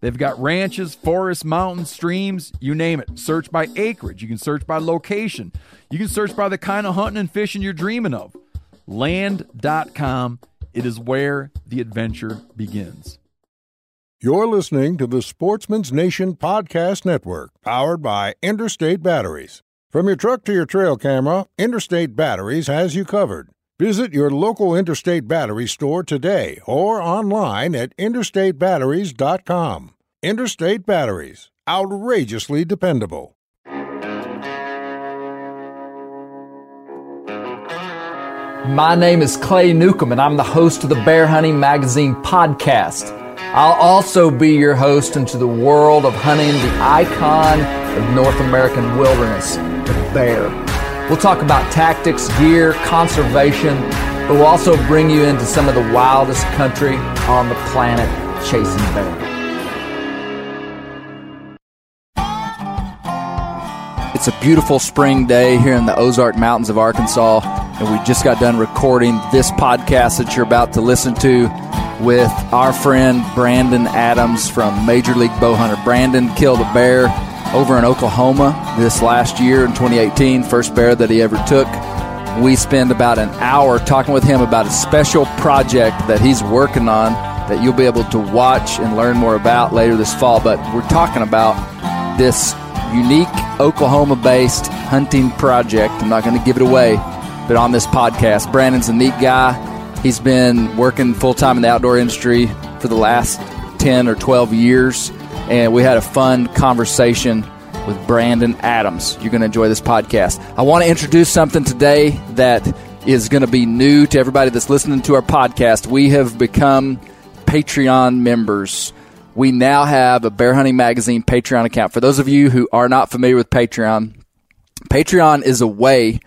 They've got ranches, forests, mountains, streams, you name it. Search by acreage. You can search by location. You can search by the kind of hunting and fishing you're dreaming of. Land.com. It is where the adventure begins. You're listening to the Sportsman's Nation Podcast Network, powered by Interstate Batteries. From your truck to your trail camera, Interstate Batteries has you covered. Visit your local Interstate Battery store today or online at interstatebatteries.com. Interstate Batteries, outrageously dependable. My name is Clay Newcomb, and I'm the host of the Bear Hunting Magazine podcast. I'll also be your host into the world of hunting the icon of North American wilderness, the bear. We'll talk about tactics, gear, conservation, but we'll also bring you into some of the wildest country on the planet chasing bear. It's a beautiful spring day here in the Ozark Mountains of Arkansas, and we just got done recording this podcast that you're about to listen to with our friend Brandon Adams from Major League Bowhunter. Brandon killed a bear over in Oklahoma this last year in 2018, first bear that he ever took. We spend about an hour talking with him about a special project that he's working on that you'll be able to watch and learn more about later this fall. But we're talking about this unique Oklahoma based hunting project. I'm not going to give it away, but on this podcast, Brandon's a neat guy. He's been working full time in the outdoor industry for the last 10 or 12 years, and we had a fun conversation with Brandon Adams. You're going to enjoy this podcast. I want to introduce something today that is going to be new to everybody that's listening to our podcast. We have become Patreon members we now have a Bear Hunting Magazine Patreon account. For those of you who are not familiar with Patreon, Patreon is a way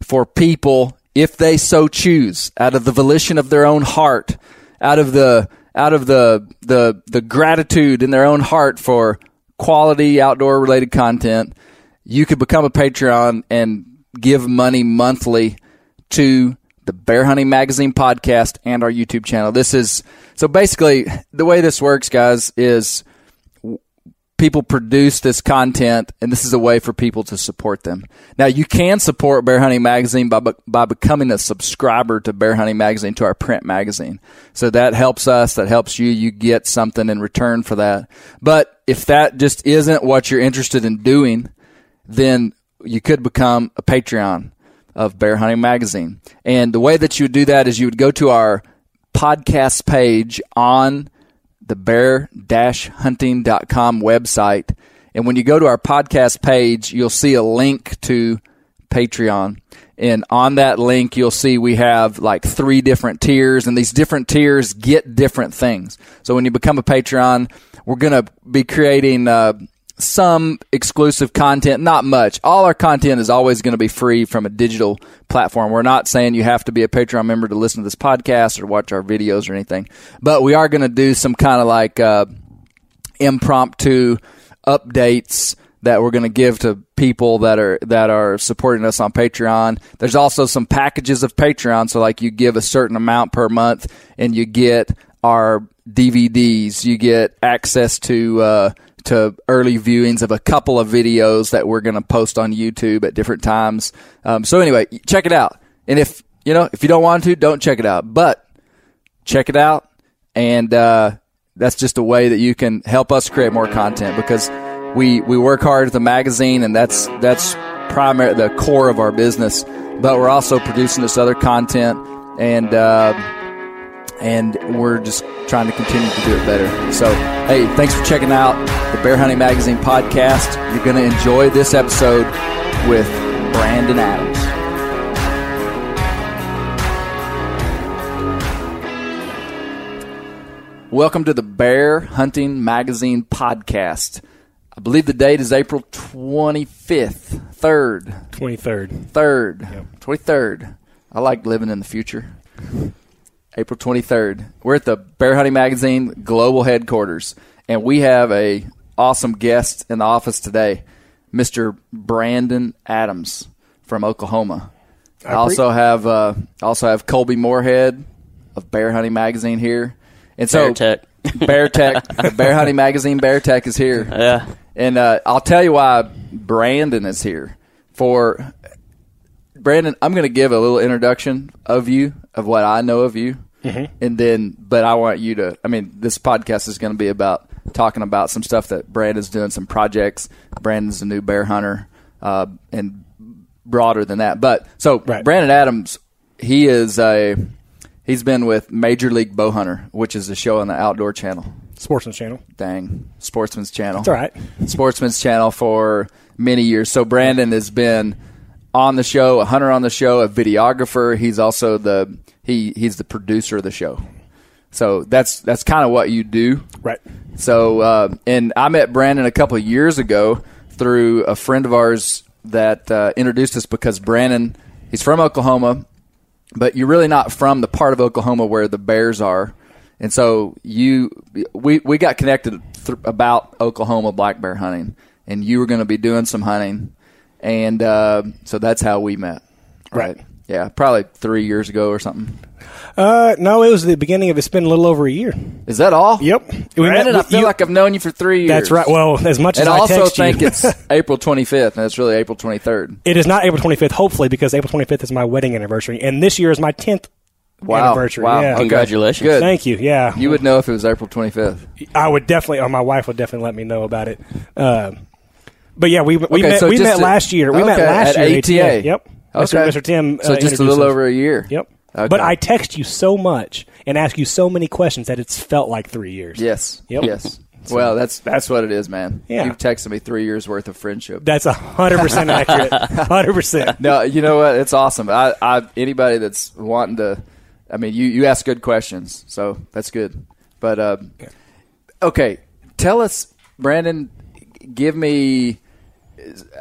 for people, if they so choose, out of the volition of their own heart, out of the out of the the the gratitude in their own heart for quality outdoor related content, you could become a Patreon and give money monthly to the Bear Hunting Magazine podcast and our YouTube channel. This is so basically, the way this works, guys, is people produce this content, and this is a way for people to support them. Now, you can support Bear Hunting Magazine by by becoming a subscriber to Bear Hunting Magazine to our print magazine. So that helps us. That helps you. You get something in return for that. But if that just isn't what you're interested in doing, then you could become a Patreon of Bear Hunting Magazine. And the way that you would do that is you would go to our podcast page on the bear-hunting.com website. And when you go to our podcast page, you'll see a link to Patreon. And on that link, you'll see we have like three different tiers, and these different tiers get different things. So when you become a Patreon, we're going to be creating uh, some exclusive content, not much. All our content is always going to be free from a digital platform. We're not saying you have to be a Patreon member to listen to this podcast or watch our videos or anything, but we are going to do some kind of like uh, impromptu updates that we're going to give to people that are that are supporting us on Patreon. There's also some packages of Patreon, so like you give a certain amount per month, and you get our DVDs. You get access to uh, to early viewings of a couple of videos that we're going to post on YouTube at different times. Um, so anyway, check it out. And if you know if you don't want to, don't check it out. But check it out, and uh, that's just a way that you can help us create more content because we we work hard at the magazine, and that's that's primary the core of our business. But we're also producing this other content, and uh, and we're just trying to continue to do it better. So, hey, thanks for checking out the Bear Hunting Magazine podcast. You're going to enjoy this episode with Brandon Adams. Welcome to the Bear Hunting Magazine podcast. I believe the date is April 25th, 3rd, 23rd. 3rd, 23rd. I like living in the future. April 23rd. We're at the Bear Hunting Magazine global headquarters, and we have a awesome guest in the office today, Mr. Brandon Adams from Oklahoma. I also have uh, also have Colby Moorhead of Bear Hunting Magazine here, and so Bear Tech. Bear Tech, the Bear Hunting Magazine Bear Tech is here. Yeah. And uh, I'll tell you why Brandon is here. For Brandon, I'm going to give a little introduction of you, of what I know of you. And then, but I want you to, I mean, this podcast is going to be about talking about some stuff that Brandon's doing, some projects. Brandon's a new bear hunter, uh, and broader than that. But so, Right. Brandon Adams, he is a, he's been with Major League Bow Hunter, which is a show on the Outdoor Channel. Sportsman's Channel. Dang, Sportsman's Channel. It's all right. Sportsman's Channel for many years. So Brandon has been on the show, a hunter on the show, a videographer. He's also the he he's the producer of the show. So that's that's kind of what you do. Right. So uh, and I met Brandon a couple of years ago through a friend of ours that uh, introduced us because Brandon he's from Oklahoma, but you're really not from the part of Oklahoma where the bears are. And so you we we got connected th- about Oklahoma black bear hunting, and you were going to be doing some hunting, and uh, so that's how we met. Right. Yeah, probably three years ago or something. Uh, no, it was the beginning of it's been a little over a year. Is that all? Yep. We Brandon, met- I feel you- like I've known you for three years. That's right. Well, as much as and I I also text think you, it's April 25th, and it's really April 23rd. it is not April 25th. Hopefully, because April 25th is my wedding anniversary, and this year is my 10th Wow. anniversary. Wow. Yeah. Congratulations. Good. Thank you. Yeah. You would know if it was April 25th. I would definitely, or my wife would definitely let me know about it. Uh, but yeah, we we Okay, met so we met to- last year. We met okay, last at year ATA. Yep. Mr. Okay. Mr. Tim. So uh, just a little us. over a year. Yep. Okay. But I text you so much and ask you so many questions that it's felt like three years. Yes. Yep. Yes. Well, that's that's what it is, man. Yeah. You've texted me three years worth of friendship. That's a hundred percent accurate. Hundred percent. No, you know what? It's awesome. I, I anybody that's wanting to, I mean, you you ask good questions, so that's good. But uh, okay, tell us, Brandon. Give me.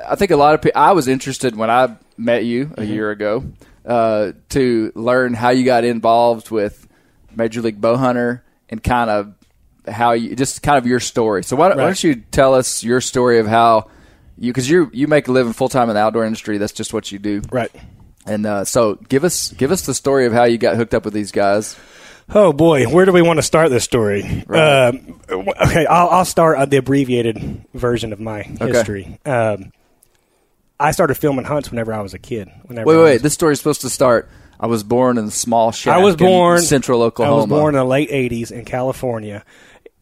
I think a lot of people. I was interested when I met you a year ago uh, to learn how you got involved with Major League Bow Hunter and kind of how you just kind of your story. So why, don't- why don't you tell us your story of how you because you you make a living full time in the outdoor industry. That's just what you do. Right. And uh, so give us give us the story of how you got hooked up with these guys. Oh boy, where do we want to start this story? Right. Um, okay, I'll, I'll start on the abbreviated version of my history. Um, I started filming hunts whenever I was a kid. Whenever Wait, wait. was- This story's supposed to start. I was born in a small shack. I was born in central Oklahoma. I was born in the late '80s in California.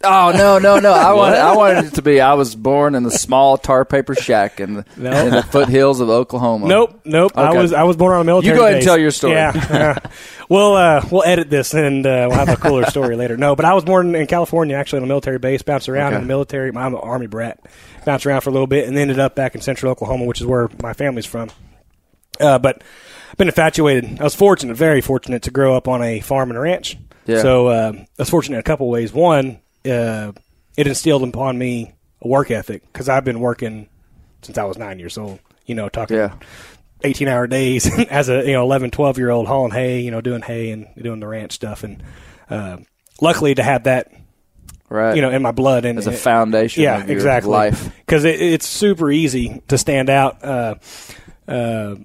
Oh no, no, no! I wanted, I wanted it to be. I was born in a small tar paper shack in the, No. in the foothills of Oklahoma. Nope, nope. I was I was born on a military. You go ahead and tell your story. Yeah, we'll uh, we'll edit this and uh, we'll have a cooler story later. No, but I was born in California, actually on a military base. Bounced around Okay. in the military. I'm an army brat. Bounced around for a little bit and ended up back in central Oklahoma, which is where my family's from. Uh, but I've been infatuated. I was fortunate, very fortunate, to grow up on a farm and a ranch. Yeah. So uh, I was fortunate in a couple ways. One, uh, it instilled upon me a work ethic because I've been working since I was nine years old. You know, talking Yeah. 18 hour days as a you know 11 12 year old hauling hay you know doing hay and doing the ranch stuff and uh, luckily to have that Right. you know, in my blood and As a foundation Yeah, of your exactly. life. because it, it's super easy to stand out. Uh, uh,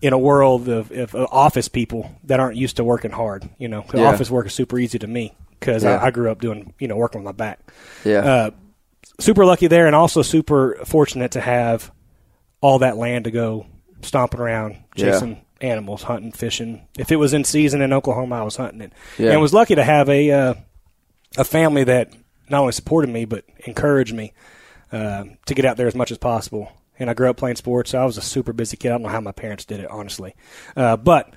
in a world of, of office people that aren't used to working hard, you know, Yeah. office work is super easy to me because Yeah. I, I grew up doing, you know, working with my back Yeah. uh, super lucky there, and also super fortunate to have all that land to go stomping around, Yeah. chasing animals, hunting, fishing. If it was in season in Oklahoma, I was hunting it, Yeah. and was lucky to have a uh, a family that not only supported me but encouraged me uh, to get out there as much as possible. And I grew up playing sports, so I was a super busy kid. I don't know how my parents did it, honestly, uh, but.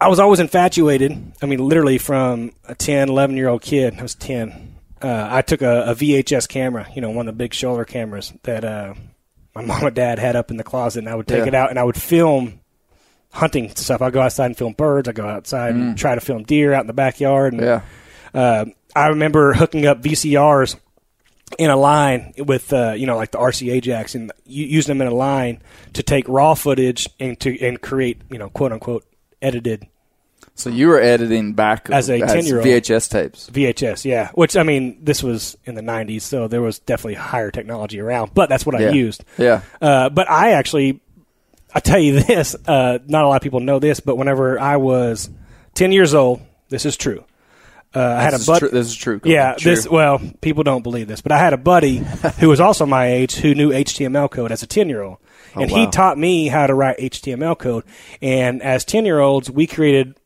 I was always infatuated. I mean, literally from a 10, 11 year old kid. I was 10. Uh, I took a, a VHS camera, you know, one of the big shoulder cameras that uh, my mom and dad had up in the closet, and I would take Yeah. it out and I would film hunting stuff. I'd go outside and film birds. I'd go outside and try to film deer out in the backyard. And, yeah. Uh, I remember hooking up VCRs in a line with, uh, you know, like the RCA jacks and using them in a line to take raw footage and to and create, you know, quote unquote edited So you were editing back As a 10-year-old. VHS tapes. VHS, yeah. Which I mean, this was in the '90s, so there was definitely higher technology around. But that's what Yeah. I used. Yeah. Uh, but I actually, I tell you this. Uh, not a lot of people know this, but whenever I was 10 years old, this is true. Uh, I had a buddy. this is true. Yeah, True. this. Well, people don't believe this, but I had a buddy who was also my age who knew HTML code as a 10 year old, and he Oh, wow. taught me how to write HTML code. And as 10 year olds, we created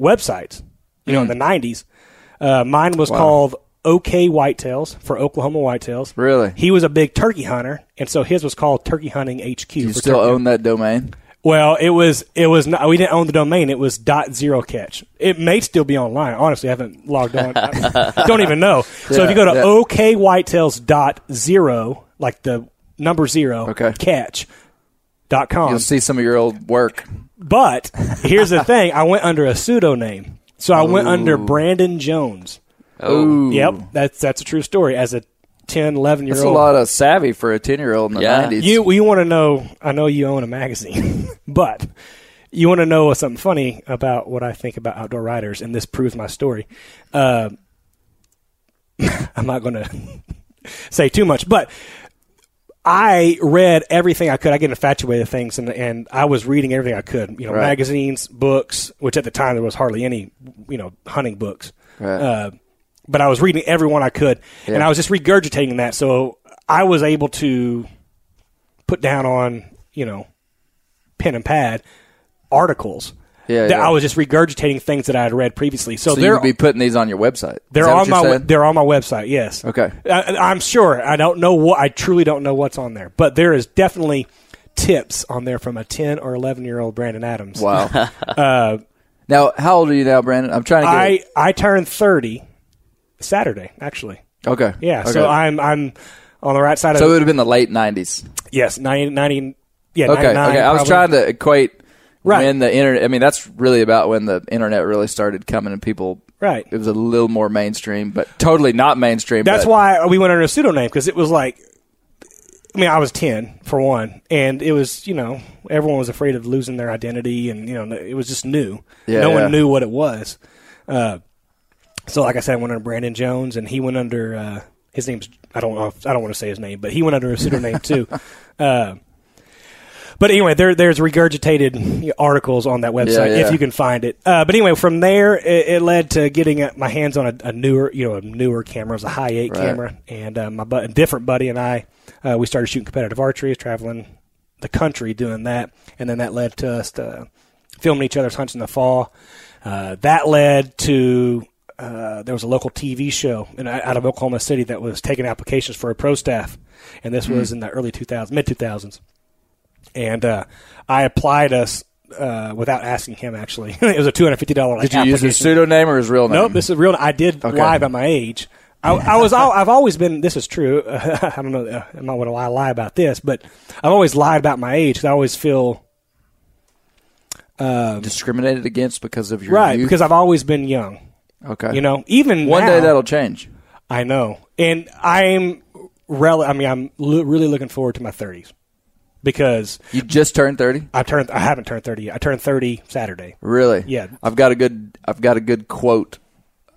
websites. You know, in the 90s, uh, mine was. Wow. called OK Whitetails for Oklahoma Whitetails. Really? He was a big turkey hunter, and so his was called Turkey Hunting HQ. You still turkey- own that domain? Well, it was it was not, we didn't own the domain. It was dot zero catch. It may still be online. Honestly, I haven't logged on. I don't even know. so if you go to Yeah, okwhitetails dot zero, like the number zero Okay. catch dot com. You'll see some of your old work. But here's the thing: I went under a pseudonym, so I went under Brandon Jones. Oh, Yep, that's that's a true story. As a 10, 11 year That's a lot of savvy for a 10 year old in the Yeah. 90s. You you want to know? I know you own a magazine, but you want to know something funny about what I think about outdoor riders, and this proves my story. Uh, I'm not going to say too much, but I read everything I could. I get infatuated with things, and and I was reading everything I could. You know, Right. magazines, books, which at the time there was hardly any. You know, hunting books. Right. Uh, but I was reading every one I could, and I was just regurgitating that. So I was able to put down on you know pen and pad articles. Yeah, that yeah. I was just regurgitating things that I had read previously. So, so could be putting these on your website. They're on my saying? they're on my website. Yes. Okay. I, I'm sure. I don't know what. I truly don't know what's on there, but there is definitely tips on there from a 10 or 11 year old Brandon Adams. Wow. Uh, now, how old are you now, Brandon? I'm trying to get. I I turned 30 Saturday actually. okay. Yeah. Okay. So I'm I'm on the right side So it would have been the late 90s. yes 90, 90 yeah Okay. 99 Okay. I was trying to equate Right. when the internet. I mean, that's really about when the internet really started coming and people. right. It was a little more mainstream, but totally not mainstream. That's but- why we went under a pseudonym because it was like, I mean, I was ten for one, and it was you know everyone was afraid of losing their identity, and you know it was just new. Yeah, no yeah. one knew what it was. Uh, so, like I said, I went under Brandon Jones, and he went under uh, his name's I don't know if, I don't want to say his name, but he went under a pseudonym too. Uh, but anyway, there there's regurgitated articles on that website Yeah, yeah. if you can find it. Uh, but anyway, from there it, it led to getting my hands on a, a newer, you know, a newer camera, it was a Hi8 Right. camera, and uh, my bu- a different buddy and I, uh, we started shooting competitive archery, traveling the country doing that, and then that led to us to filming each other's hunts in the fall. Uh, that led to uh, there was a local TV show in, out of Oklahoma City that was taking applications for a pro staff, and this Hmm. was in the early 2000s, mid 2000s and uh, I applied us uh, without asking him. Actually, it was a two hundred fifty dollars. Did you use his pseudonym or his real name? Nope, this is real. I did Okay. lie about my age. I, I was. al- I've always been. This is true. I don't know. uh, I'm not going to lie, lie about this, but I've always lied about my age. 'cause I always feel discriminated against because of your right youth? because I've always been young. Okay. You know, even one now- day that'll change. I know, and I'm. Rel- I mean, I'm lo- really looking forward to my 30s because You just turned thirty. I turned. I haven't turned 30 yet. I turned 30 Saturday. Really? Yeah. I've got a good. I've got a good quote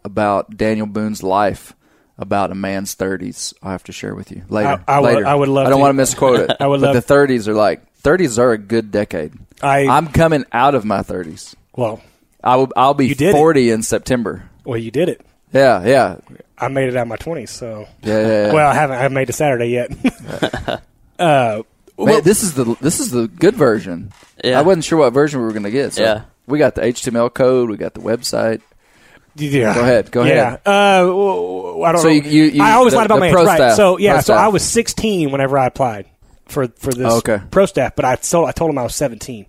about Daniel Boone's life about a man's 30s. I'll have to share with you later. I- I would- I would love I don't to. want to misquote it. I would love- the 30s are like 30s are a good decade. I I'm coming out of my 30s. well, I will. I'll be You did it. 40 in September. Well, you did it. Yeah, yeah, I made it out of my twenties, so yeah, yeah. yeah. well, I haven't. I haven't made it Saturday yet. uh, Man, this is the this is the good version. Yeah. I wasn't sure what version we were going to get. So Yeah. we got the HTML code. We got the website. yeah. Go ahead, go yeah. ahead. Uh, w- I don't So know. you- you- you- I always the- lied about the my age, right? staff. So yeah, Pro so I was 16 whenever I applied for for this Oh, okay. pro staff, but I told I told him I was 17.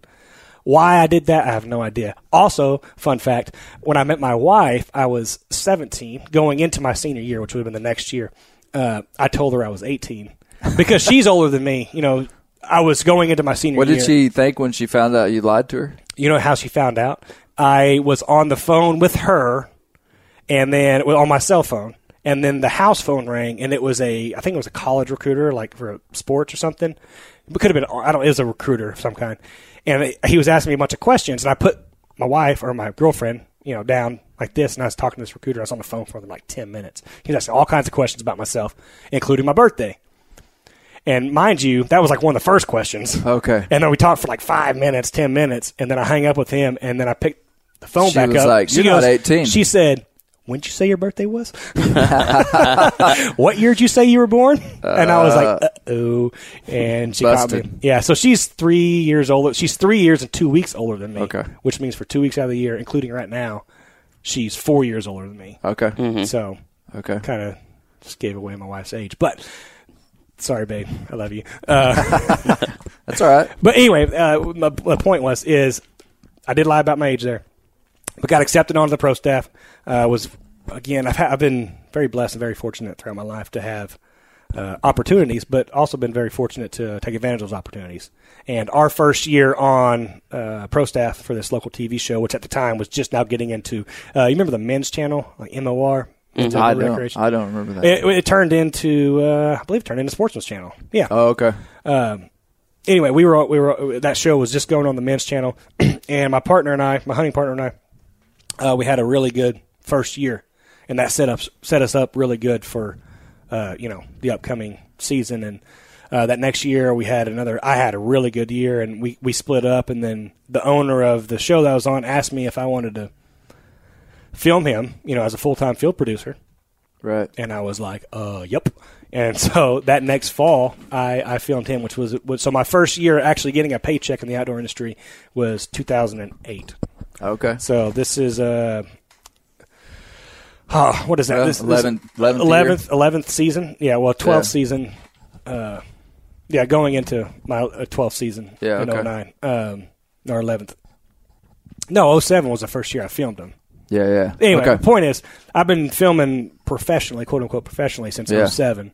Why I did that, I have no idea. Also, fun fact: when I met my wife, I was 17, going into my senior year, which would have been the next year. Uh, I told her I was 18 because she's older than me. You know, I was going into my senior year. What year. did she think when she found out you lied to her? You know how she found out? I was on the phone with her, and then well, on my cell phone, and then the house phone rang, and it was a I think it was a college recruiter, like for sports or something. It could have been I don't. It was a recruiter of some kind, and he was asking me a bunch of questions, and I put my wife or my girlfriend, you know, down like this, and I was talking to this recruiter. I was on the phone for them like ten minutes. He was asking all kinds of questions about myself, including my birthday. And mind you, that was like one of the first questions. Okay. And then we talked for like five minutes, ten minutes, and then I hang up with him, and then I picked the phone She back was up. like, She "You're not goes- 18." She said, "When did you say your birthday was? what year did you say you were born?" and I was like, "Uh oh," and she caught me. Yeah, so she's three years older. She's three years and two weeks older than me. Okay. which means for two weeks out of the year, including right now, she's four years older than me. Okay. Mm-hmm. So Okay. kind of just gave away my wife's age, but. Sorry, babe. I love you. Uh, That's all right. but anyway, uh, my, my point was is I did lie about my age there, but got accepted onto the pro staff. Uh, was again I've ha- I've been very blessed and very fortunate throughout my life to have uh, opportunities, but also been very fortunate to take advantage of those opportunities. And our first year on uh, pro staff for this local TV show, which at the time was just now getting into, uh, you remember the men's channel, like MOR. Men's I don't. I don't remember that. It, it turned into, uh, I believe, it turned into Sportsman's Channel. Yeah oh, okay. anyway, we were we were that show was just going on the men's channel, and my partner and I, my hunting partner and I, uh, we had a really good first year, and that set up set us up really good for, uh, you know, the upcoming season. And uh, that next year we had another. I had a really good year, and we we split up. And then the owner of the show that I was on asked me if I wanted to film him, you know, as a full time field producer. Right. And I was like, uh, yep. And so that next fall, I, I filmed him, which was, was so my first year actually getting a paycheck in the outdoor industry was 2008. Okay. So this is uh, oh, what is that? This, 11 11th year. 11th, 11th season. Yeah, well, 12th Yeah. season. Uh, yeah, going into my uh, 12th season Yeah, in okay. 09. Um, or 11th. No, 07 was the first year I filmed them. Yeah. Yeah. Anyway, Okay. the point is, I've been filming professionally, quote unquote, professionally since Yeah. 07.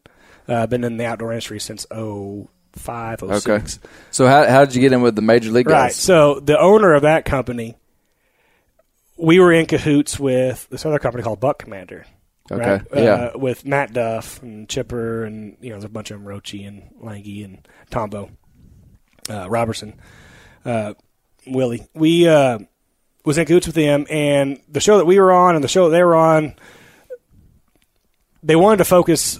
Uh, I've been in the outdoor industry since 05, 06. Okay. So how how did you get in with the major league guys? Right. So the owner of that company, we were in cahoots with this other company called Buck Commander. Okay, Right? yeah. Uh, with Matt Duff and Chipper and you know there's a bunch of them, Rochi and Langy and Tombo, uh, Robertson, uh, Willie. We uh, was in cahoots with them, and the show that we were on and the show that they were on, they wanted to focus.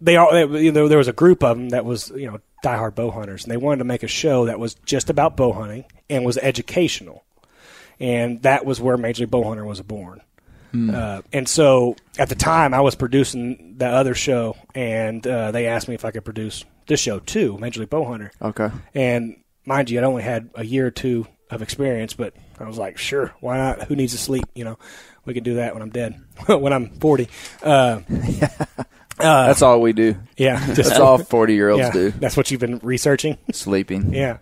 They all they, you know, there was a group of them that was you know diehard bow hunters, and they wanted to make a show that was just about bow hunting and was educational, and that was where Major League Bow Hunter was born. Uh, and so at the time, I was producing the other show, and uh, they asked me if I could produce this show too, Major League Bow Hunter. Okay. And mind you, I'd only had a year or two of experience, but I was like, sure, why not? Who needs to sleep? You know, we can do that when I'm dead, when I'm 40. Uh, That's all we do. yeah, just That's all forty year olds yeah, do. that's what you've been researching. Sleeping. Yeah.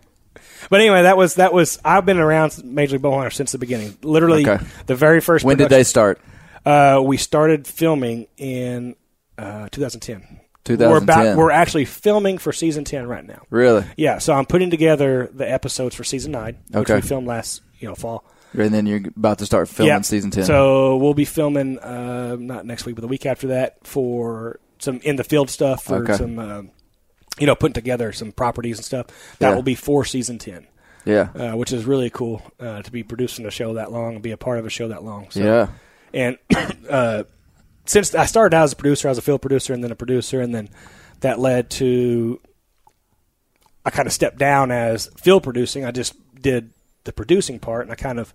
But anyway, that was that was. I've been around Major League Bowhunter since the beginning. Literally, Okay. the very first. When did they start? Uh, we started filming in uh, 2010. 2010. We're about. We're actually filming for season 10 right now. Really? Yeah, so I'm putting together the episodes for season nine, which Okay. we filmed last you know fall. And then you're about to start filming Yeah. season ten. So we'll be filming uh, not next week, but the week after that for some in the field stuff for Okay. some, uh, you know, putting together some properties and stuff. That Yeah. will be for season ten, yeah. uh, which is really cool uh, to be producing a show that long and be a part of a show that long. So yeah. And uh, since I started out as a producer, I was a field producer and then a producer, and then that led to I kind of stepped down as field producing. I just did the producing part, and I kind of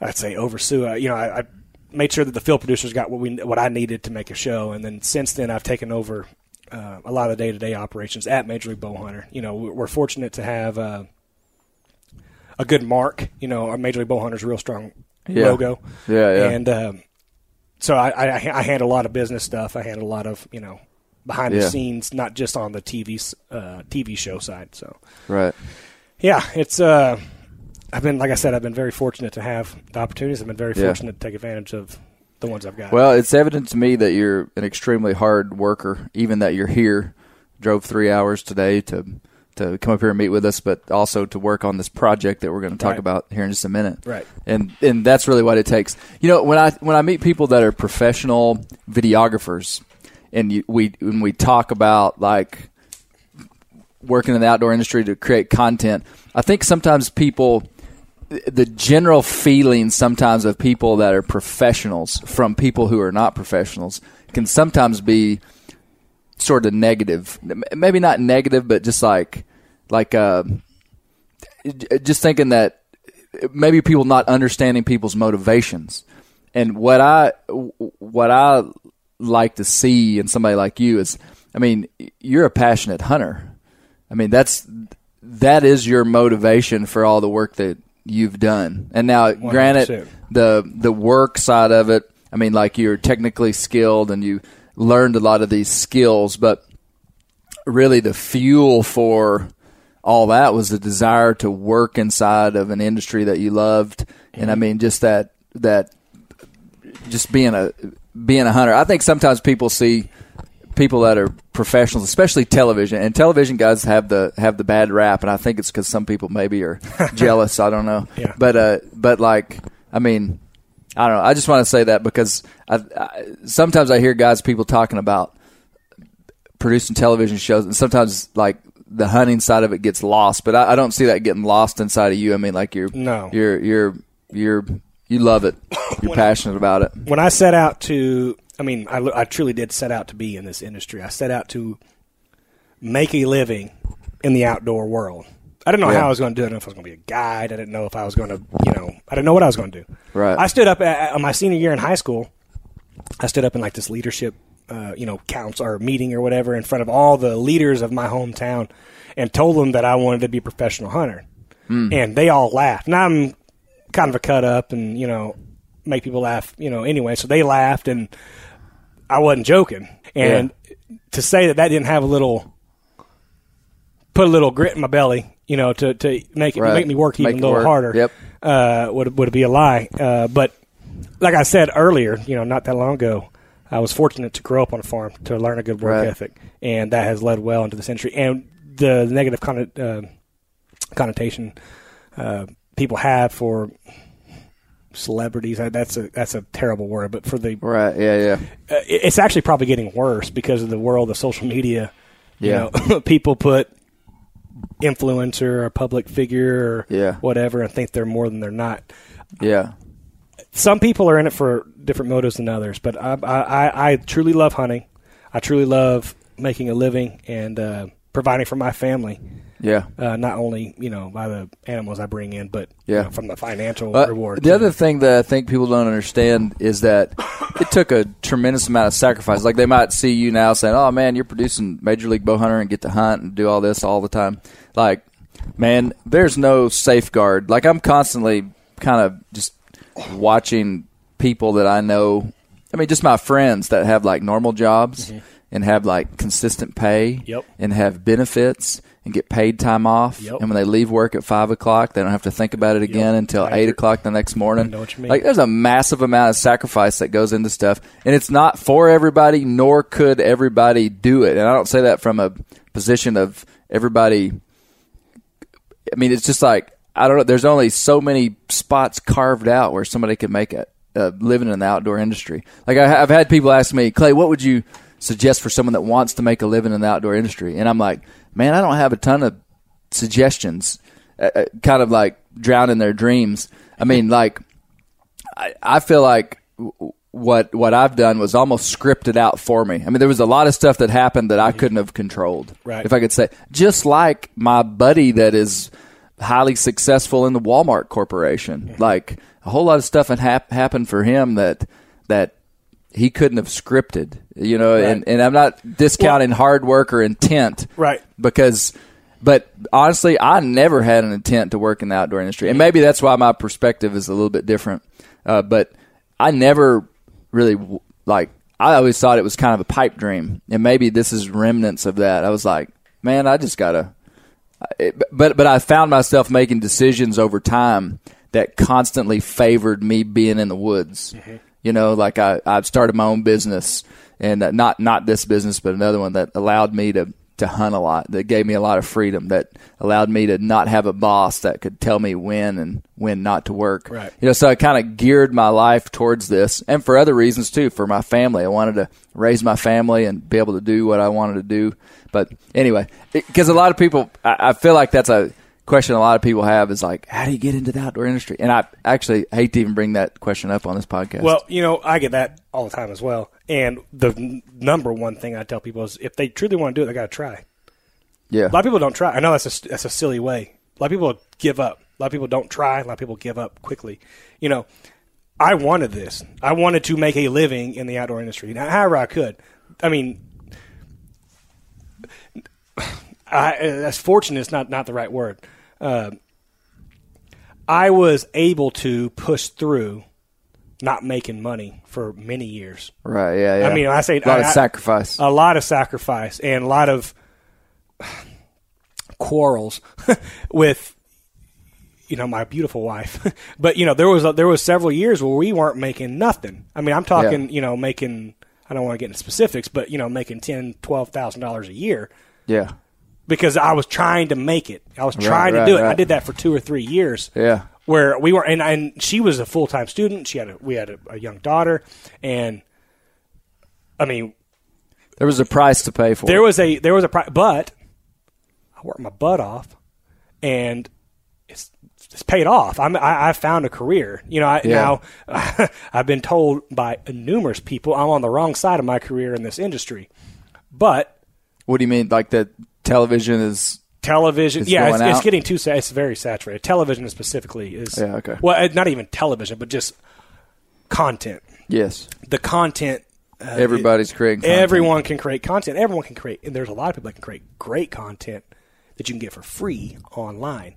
I'd say oversaw. You know, I, I made sure that the field producers got what we what I needed to make a show, and then since then I've taken over uh, a lot of day to day operations at Major League Bowhunter. You know, we're we're fortunate to have uh, a good mark. You know, our Major League Bowhunter's real strong Yeah. logo. Yeah, yeah. And um, so I, I, I handle a lot of business stuff. I handle a lot of you know behind Yeah. the scenes, not just on the TV uh, TV show side. So Right. yeah, it's uh, I've been like I said, I've been very fortunate to have the opportunities. I've been very Yeah. fortunate to take advantage of the ones I've got. Well, it's evident to me that you're an extremely hard worker, even that you're here. Drove three hours today to to come up here and meet with us, but also to work on this project that we're going to talk Right. about here in just a minute. Right. And and that's really what it takes. You know, when I when I meet people that are professional videographers, and you, we when we talk about like working in the outdoor industry to create content, I think sometimes people the general feeling sometimes of people that are professionals from people who are not professionals can sometimes be sort of negative. Maybe not negative, but just like like uh, just thinking that maybe people not understanding people's motivations. And what I what I like to see in somebody like you is, I mean, you're a passionate hunter. I mean, that's that is your motivation for all the work that you've done. And now, granted, 100%. the the work side of it, I mean, like you're technically skilled and you learned a lot of these skills, but really the fuel for all that was the desire to work inside of an industry that you loved. And I mean, just that that just being a being a hunter. I think sometimes people see people that are professionals, especially television, and television guys have the have the bad rap, and I think it's because some people maybe are jealous. I don't know, Yeah. but uh, but like, I mean, I don't know. I just want to say that because I, I, sometimes I hear guys, people talking about producing television shows, and sometimes like the hunting side of it gets lost. But I, I don't see that getting lost inside of you. I mean, like you're No. you're you're you're you love it. You're passionate about it. when I set out to, I mean, I, I truly did set out to be in this industry. I set out to make a living in the outdoor world. I didn't know Yeah. how I was going to do it. I didn't know if I was going to be a guide. I didn't know if I was going to, you know, I didn't know what I was going to do. Right. I stood up at, on my senior year in high school. I stood up in like this leadership, uh, you know, counts or meeting or whatever in front of all the leaders of my hometown and told them that I wanted to be a professional hunter. And they all laughed. And I'm kind of a cut up and, you know, make people laugh, you know, anyway. So they laughed and I wasn't joking. And to say that that didn't have a little, put a little grit in my belly, you know, to, to make it, Right. make me work even a little work. harder, Yep. uh, would, would be a lie. Uh, but like I said earlier, you know, not that long ago, I was fortunate to grow up on a farm to learn a good work Right. ethic, and that has led well into this industry. And the negative conno- uh, connotation uh, people have for celebrities that's a that's a terrible word, but for the Right. Yeah. Yeah. uh, it's actually probably getting worse because of the world of social media. Yeah. You know, people put influencer or public figure or Yeah. whatever and think they're more than they're not Yeah. some people are in it for different motives than others, but I, I, I- I truly love hunting. I truly love making a living and uh, providing for my family. Yeah. Uh, not only you know by the animals I bring in, but you Yeah. know, from the financial But reward. the too. other thing that I think people don't understand is that it took a tremendous amount of sacrifice. Like they might see you now saying, "Oh man, you're producing Major League Bow Hunter and get to hunt and do all this all the time." Like, man, there's no safeguard. Like I'm constantly kind of just watching people that I know. I mean, just my friends that have like normal jobs and have like consistent pay. Yep. and have benefits and get paid time off. Yep. And when they leave work at five o'clock, they don't have to think about it again until I eight o'clock the next morning. I know what you mean. Like there's a massive amount of sacrifice that goes into stuff, and it's not for everybody, nor could everybody do it. And I don't say that from a position of everybody. I mean, it's just like I don't know. There's only so many spots carved out where somebody could make a, a living in the outdoor industry. Like I, I've had people ask me, Clay, what would you suggest for someone that wants to make a living in the outdoor industry? And I'm like, man, I don't have a ton of suggestions. Uh, uh, kind of like drowning their dreams. I mean, like I, I feel like w- what what I've done was almost scripted out for me. I mean, there was a lot of stuff that happened that I couldn't have controlled. Right. If I could say, just like my buddy that is highly successful in the Walmart Corporation, like a whole lot of stuff had hap- happened for him that that he couldn't have scripted. You know, and, and I'm not discounting hard work or intent. Right. Because but honestly, I never had an intent to work in the outdoor industry, and maybe that's why my perspective is a little bit different. Uh, but I never really like. I always thought it was kind of a pipe dream, and maybe this is remnants of that. I was like, man, I just gotta. It, but but I found myself making decisions over time that constantly favored me being in the woods. You know, like I I started my own business, and not not this business, but another one that allowed me to to hunt a lot. That gave me a lot of freedom. That allowed me to not have a boss that could tell me when and when not to work. Right. You know, so I kind of geared my life towards this, and for other reasons too. For my family, I wanted to raise my family and be able to do what I wanted to do. But anyway, because a lot of people, I, I feel like that's a question a lot of people have is like, how do you get into the outdoor industry? And I actually hate to even bring that question up on this podcast. Well, you know, I get that all the time as well. And the n- number one thing I tell people is if they truly want to do it, they got to try. yeah, A lot of people don't try. I know that's a, that's a silly way. A lot of people give up. A lot of people don't try. A lot of people give up quickly. You know, I wanted this. I wanted to make a living in the outdoor industry, now, however I could. I mean, I, that's fortunate is not, not the right word. Uh, I was able to push through not making money for many years. right, yeah, yeah. I mean, I say a lot I- of sacrifice. a lot of sacrifice and a lot of quarrels with you know my beautiful wife but you know there was a, there was several years where we weren't making nothing i mean i'm talking Yeah. you know making i don't want to get into specifics but you know making ten twelve thousand dollars a year yeah, because i was trying to make it i was Right, trying to right, do it i did that for two or three years yeah, where we were and, and she was a full-time student she had a, we had a, a young daughter and i mean there was a price to pay for. there it. was a there was a pri- but I worked my butt off, and it's it's paid off. I'm, I I found a career. You know, I, Yeah. now I've been told by numerous people I'm on the wrong side of my career in this industry, but What do you mean? Like that television is? television, It's yeah, it's, it's getting too sa- it's very saturated. Television specifically is Yeah, okay. Well, uh, not even television, but just content. Yes, The content. Uh, everybody's creating. Content. Everyone can create content. Everyone can create, and there's a lot of people that can create great content that you can get for free online,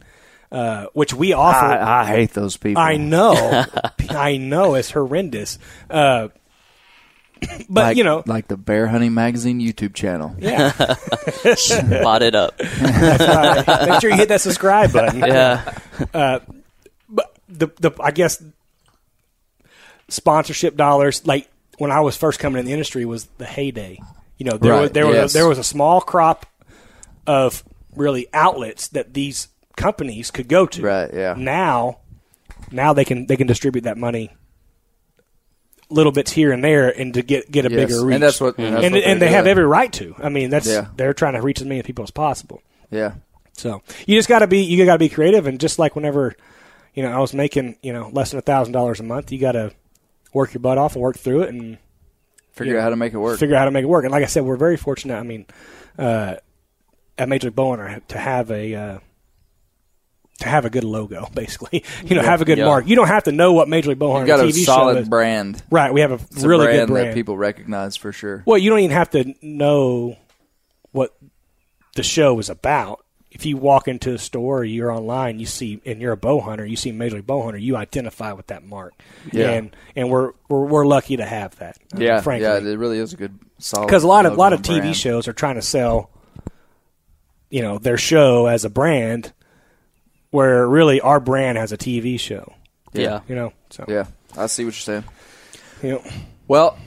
uh, which we offer. I, I hate those people. I know, I know, it's horrendous. Uh, but like, you know, like the Bear Hunting Magazine YouTube channel. yeah, Bought it up. uh, make sure you hit that subscribe button. Yeah. But the the I guess sponsorship dollars, like when I was first coming in the industry, was the heyday. You know, there was Right, there was a, there was a small crop of really outlets that these companies could go to. Right, yeah. Now, now they can they can distribute that money little bits here and there and to get get a Yes, bigger reach. and that's what- and that's and, what and they have every right to. I mean, that's Yeah. they're trying to reach as many people as possible. Yeah, So you just got to be you got to be creative, and just like whenever you know I was making you know less than a thousand dollars a month, you got to work your butt off and work through it and figure out how to make it work. figure out how to make it work. And like I said, we're very fortunate. I mean, uh, at Major League Bowhunter to have a uh, to have a good logo, basically. You know, have a good Yeah. mark. You don't have to know what Major League Bowhunter You've got a solid brand. Right, we have a It's a really brand good brand. that people recognize for sure. Well, you don't even have to know what the show is about. If you walk into a store or you're online, you see, and you're a bow hunter, you see Major League Bow Hunter, you identify with that mark. Yeah. And and we're we're, we're lucky to have that. uh, Yeah, frankly. yeah, it really is a good solid. because a lot of logo lot of TV brand. shows are trying to sell, you know, their show as a brand, where really our brand has a TV show. Yeah. You know, so Yeah, I see what you're saying. you Well,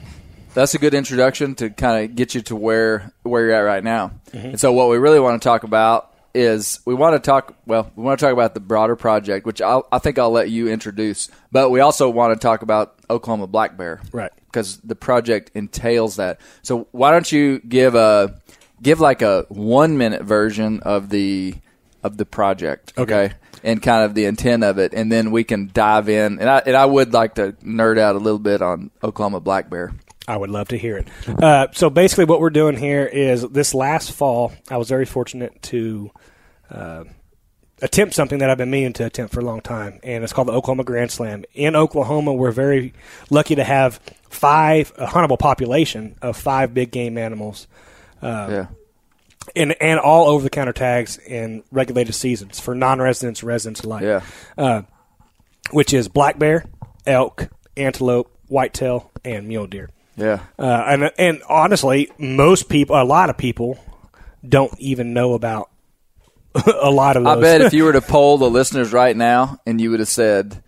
that's a good introduction to kind of get you to where where you're at right now. Mm-hmm. And so, what we really want to talk about is we want to talk. Well, we want to talk about the broader project, which I'll, I think I'll let you introduce. But we also want to talk about Oklahoma Black Bear, Right. Because the project entails that. So, why don't you give a give like a one minute version of the of the project, okay, and kind of the intent of it, and then we can dive in. And I and I would like to nerd out a little bit on Oklahoma black bear. I would love to hear it. Uh, so basically, what we're doing here is this last fall, I was very fortunate to uh, attempt something that I've been meaning to attempt for a long time, and it's called the Oklahoma Grand Slam. In Oklahoma, we're very lucky to have five a huntable population of five big game animals. yeah, and and all over the counter tags in regulated seasons for non-residents, residents alike. yeah, which is black bear, elk, antelope, whitetail, and mule deer. yeah. Uh, and and honestly, most people, a lot of people, don't even know about a lot of those. I bet if you were to poll the listeners right now, and you would have said.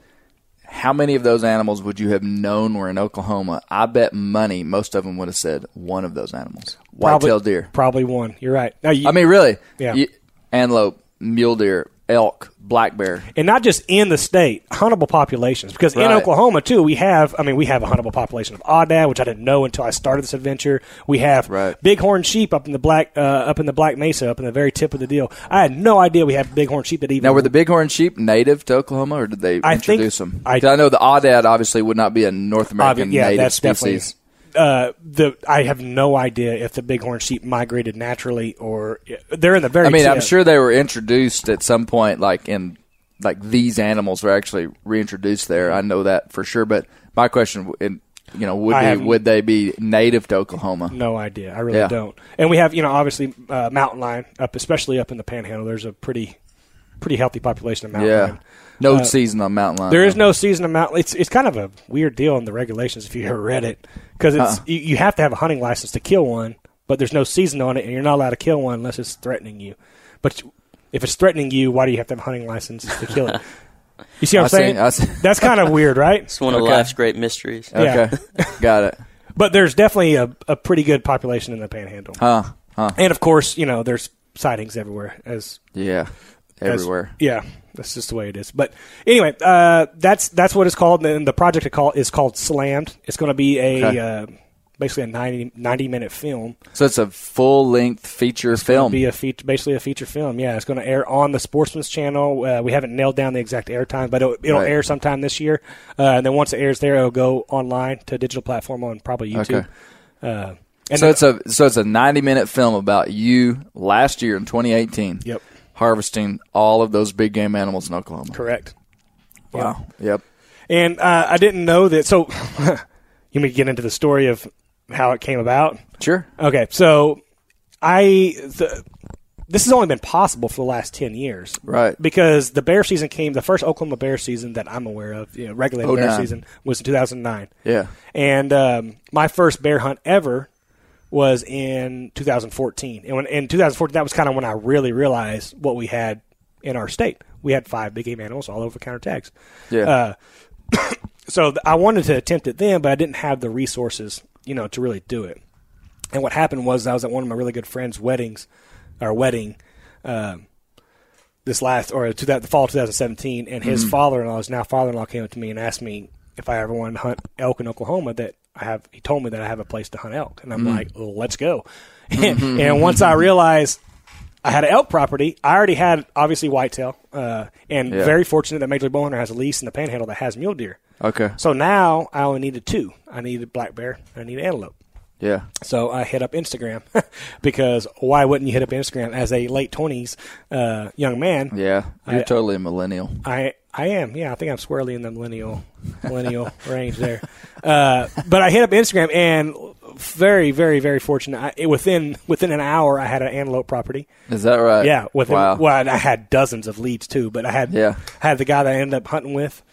How many of those animals would you have known were in Oklahoma? I bet money most of them would have said one of those animals. probably, Whitetail deer. probably one. You're right. Now, you, I mean, really? Yeah. You- antelope, mule deer, elk, black bear. and not just in the state, huntable populations. Because in Oklahoma too, we have. I mean, we have a huntable population of aoudad, which I didn't know until I started this adventure. We have Right. bighorn sheep up in the black, uh, up in the Black Mesa, up in the very tip of the deal. I had no idea we have bighorn sheep that even. Now, were the bighorn sheep native to Oklahoma, or did they I think- introduce them? I- I know the aoudad obviously would not be a North American Obvi- yeah, native that's species. definitely. Uh, the I have no idea if the bighorn sheep migrated naturally or they're in the very. I mean, I'm sure they were introduced at some point, like in like these animals were actually reintroduced there. I know that for sure. But my question, in, you know, would be would they be native to Oklahoma? No idea. I really Yeah. don't. And we have, you know, obviously uh, mountain lion up, especially up in the Panhandle. There's a pretty, pretty healthy population of mountain Yeah, lion. No Uh, season on mountain lion. There is no season on mountain. It's it's kind of a weird deal in the regulations if you ever read it because it's Uh-uh. you, you have to have a hunting license to kill one, but there's no season on it, and you're not allowed to kill one unless it's threatening you. But if it's threatening you, why do you have to have a hunting license to kill it? You see what I'm I saying? I see. That's kind of weird, right? It's one of Okay. life's great mysteries. yeah. Okay, got it. But there's definitely a, a pretty good population in the Panhandle, Huh? Huh? and of course, you know, there's sightings everywhere as Yeah, everywhere. yeah, that's just the way it is. But anyway, uh, that's that's what it's called. And the project call, is called Slammed. It's going to be a Okay. uh, basically a 90, 90 minute film. So it's a full length feature film. Be a feature, basically a feature film. Yeah, it's going to air on the Sportsman's Channel. Uh, we haven't nailed down the exact air time, but it'll, it'll Right. air sometime this year. Uh, and then once it airs there, it'll go online to a digital platform on probably YouTube. Okay. Uh, and so then- it's a so it's a 90 minute film about you last year in 2018. Yep. Harvesting all of those big game animals in Oklahoma. correct. Wow. Yep. And uh, I didn't know that. So, you mean to get into the story of how it came about? Sure. Okay, so I the, this has only been possible for the last ten years, Right. Because the bear season came, the first Oklahoma bear season that I'm aware of, you know, regulated bear 09. season was in 2009, Yeah. and um, my first bear hunt ever was in 2014. And when, in 2014, that was kind of when I really realized what we had in our state. We had five big game animals all over counter tags. Yeah. Uh, so th- I wanted to attempt it then, but I didn't have the resources, you know, to really do it. And what happened was I was at one of my really good friends' weddings, or wedding, um, this last or to that the fall of 2017, and his father-in-law, his now father-in-law, came up to me and asked me if I ever wanted to hunt elk in Oklahoma. That I have, he told me that I have a place to hunt elk, and I'm like, well, let's go. and, and once I realized I had an elk property. I already had obviously whitetail, uh, and Yeah. very fortunate that Major League Bowhunter has a lease in the Panhandle that has mule deer. Okay. So now I only needed two. I needed black bear. I needed antelope. Yeah. So I hit up Instagram because why wouldn't you hit up Instagram as a late twenties uh, young man? Yeah. You're I- totally a millennial. I I am. Yeah, I think I'm squarely in the millennial millennial range there. Uh, but I hit up Instagram and very very very fortunate. I, within within an hour, I had an antelope property. Is that right? Yeah, within wow. well, I had dozens of leads too, but I had Yeah. I had the guy that I ended up hunting with,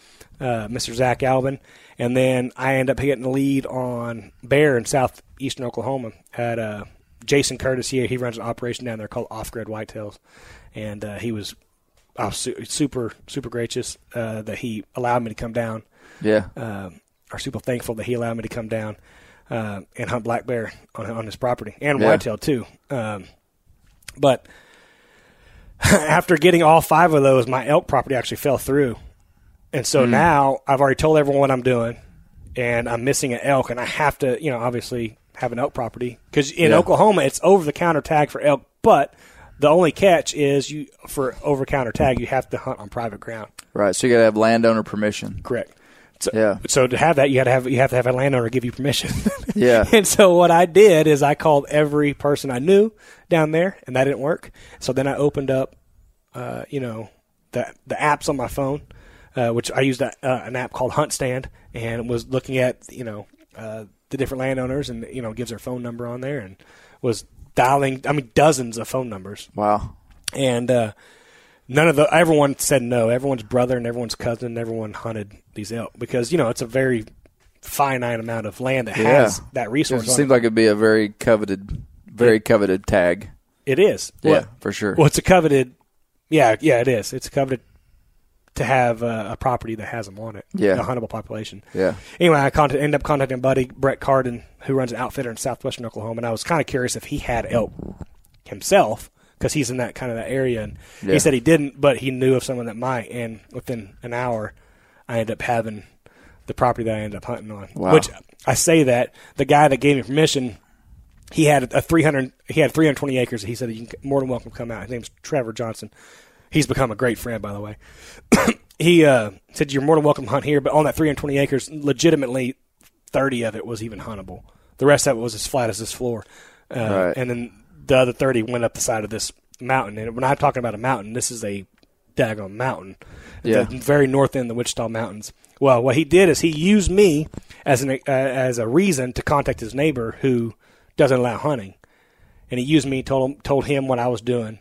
uh, Mr. Zach Alvin, and then I ended up getting a lead on bear in southeastern Oklahoma at uh, Jason Curtis here. He runs an operation down there called Off Grid Whitetails, and uh, he was su- super super gracious uh, that he allowed me to come down. Yeah. Um, are super thankful that he allowed me to come down uh, and hunt black bear on, on his property and Yeah. whitetail too. Um, but after getting all five of those, my elk property actually fell through, and so now I've already told everyone what I'm doing, and I'm missing an elk, and I have to, you know, obviously have an elk property because in Yeah. Oklahoma it's over the counter tag for elk, but The only catch is you for over counter tag you have to hunt on private ground. Right. So you got to have landowner permission. Correct. So, Yeah. So to have that, you got to have you have to have a landowner give you permission. Yeah. and so what I did is I called every person I knew down there, and that didn't work. So then I opened up, uh, you know, the the apps on my phone, uh, which I used a, uh, an app called Hunt Stand, and was looking at you know uh, the different landowners, and you know gives their phone number on there, and was dialing. I mean, dozens of phone numbers Wow. and uh, none of the everyone said no. Everyone's brother and everyone's cousin, everyone hunted these elk because you know it's a very finite amount of land that Yeah. has that resource. on seems it. like it'd be a very coveted, very coveted tag. it is. Yeah, Well, for sure. well, it's a coveted. Yeah, yeah, it is. It's coveted to have uh, a property that has them on it. Yeah. a huntable population. Yeah. Anyway, I contact, ended up contacting buddy Brett Carden, who runs an outfitter in southwestern Oklahoma, and I was kind of curious if he had elk himself because he's in that kind of that area. And Yeah. he said he didn't, but he knew of someone that might. And within an hour, I ended up having the property that I ended up hunting on. Wow. Which I say that the guy that gave me permission, he had a 300, he had 320 acres. He said you can more than welcome to come out. His name's Trevor Johnson. He's become a great friend, by the way. he uh, said you're more than welcome to hunt here, but on that 320 acres, legitimately 30 of it was even huntable. The rest of it was as flat as this floor. Uh, Right. And then the other 30 went up the side of this mountain. And when I'm talking about a mountain, this is a daggone mountain. Yeah. The very north end of the Wichita Mountains. Well, what he did is he used me as an uh, as a reason to contact his neighbor who doesn't allow hunting, and he used me told him told him what I was doing,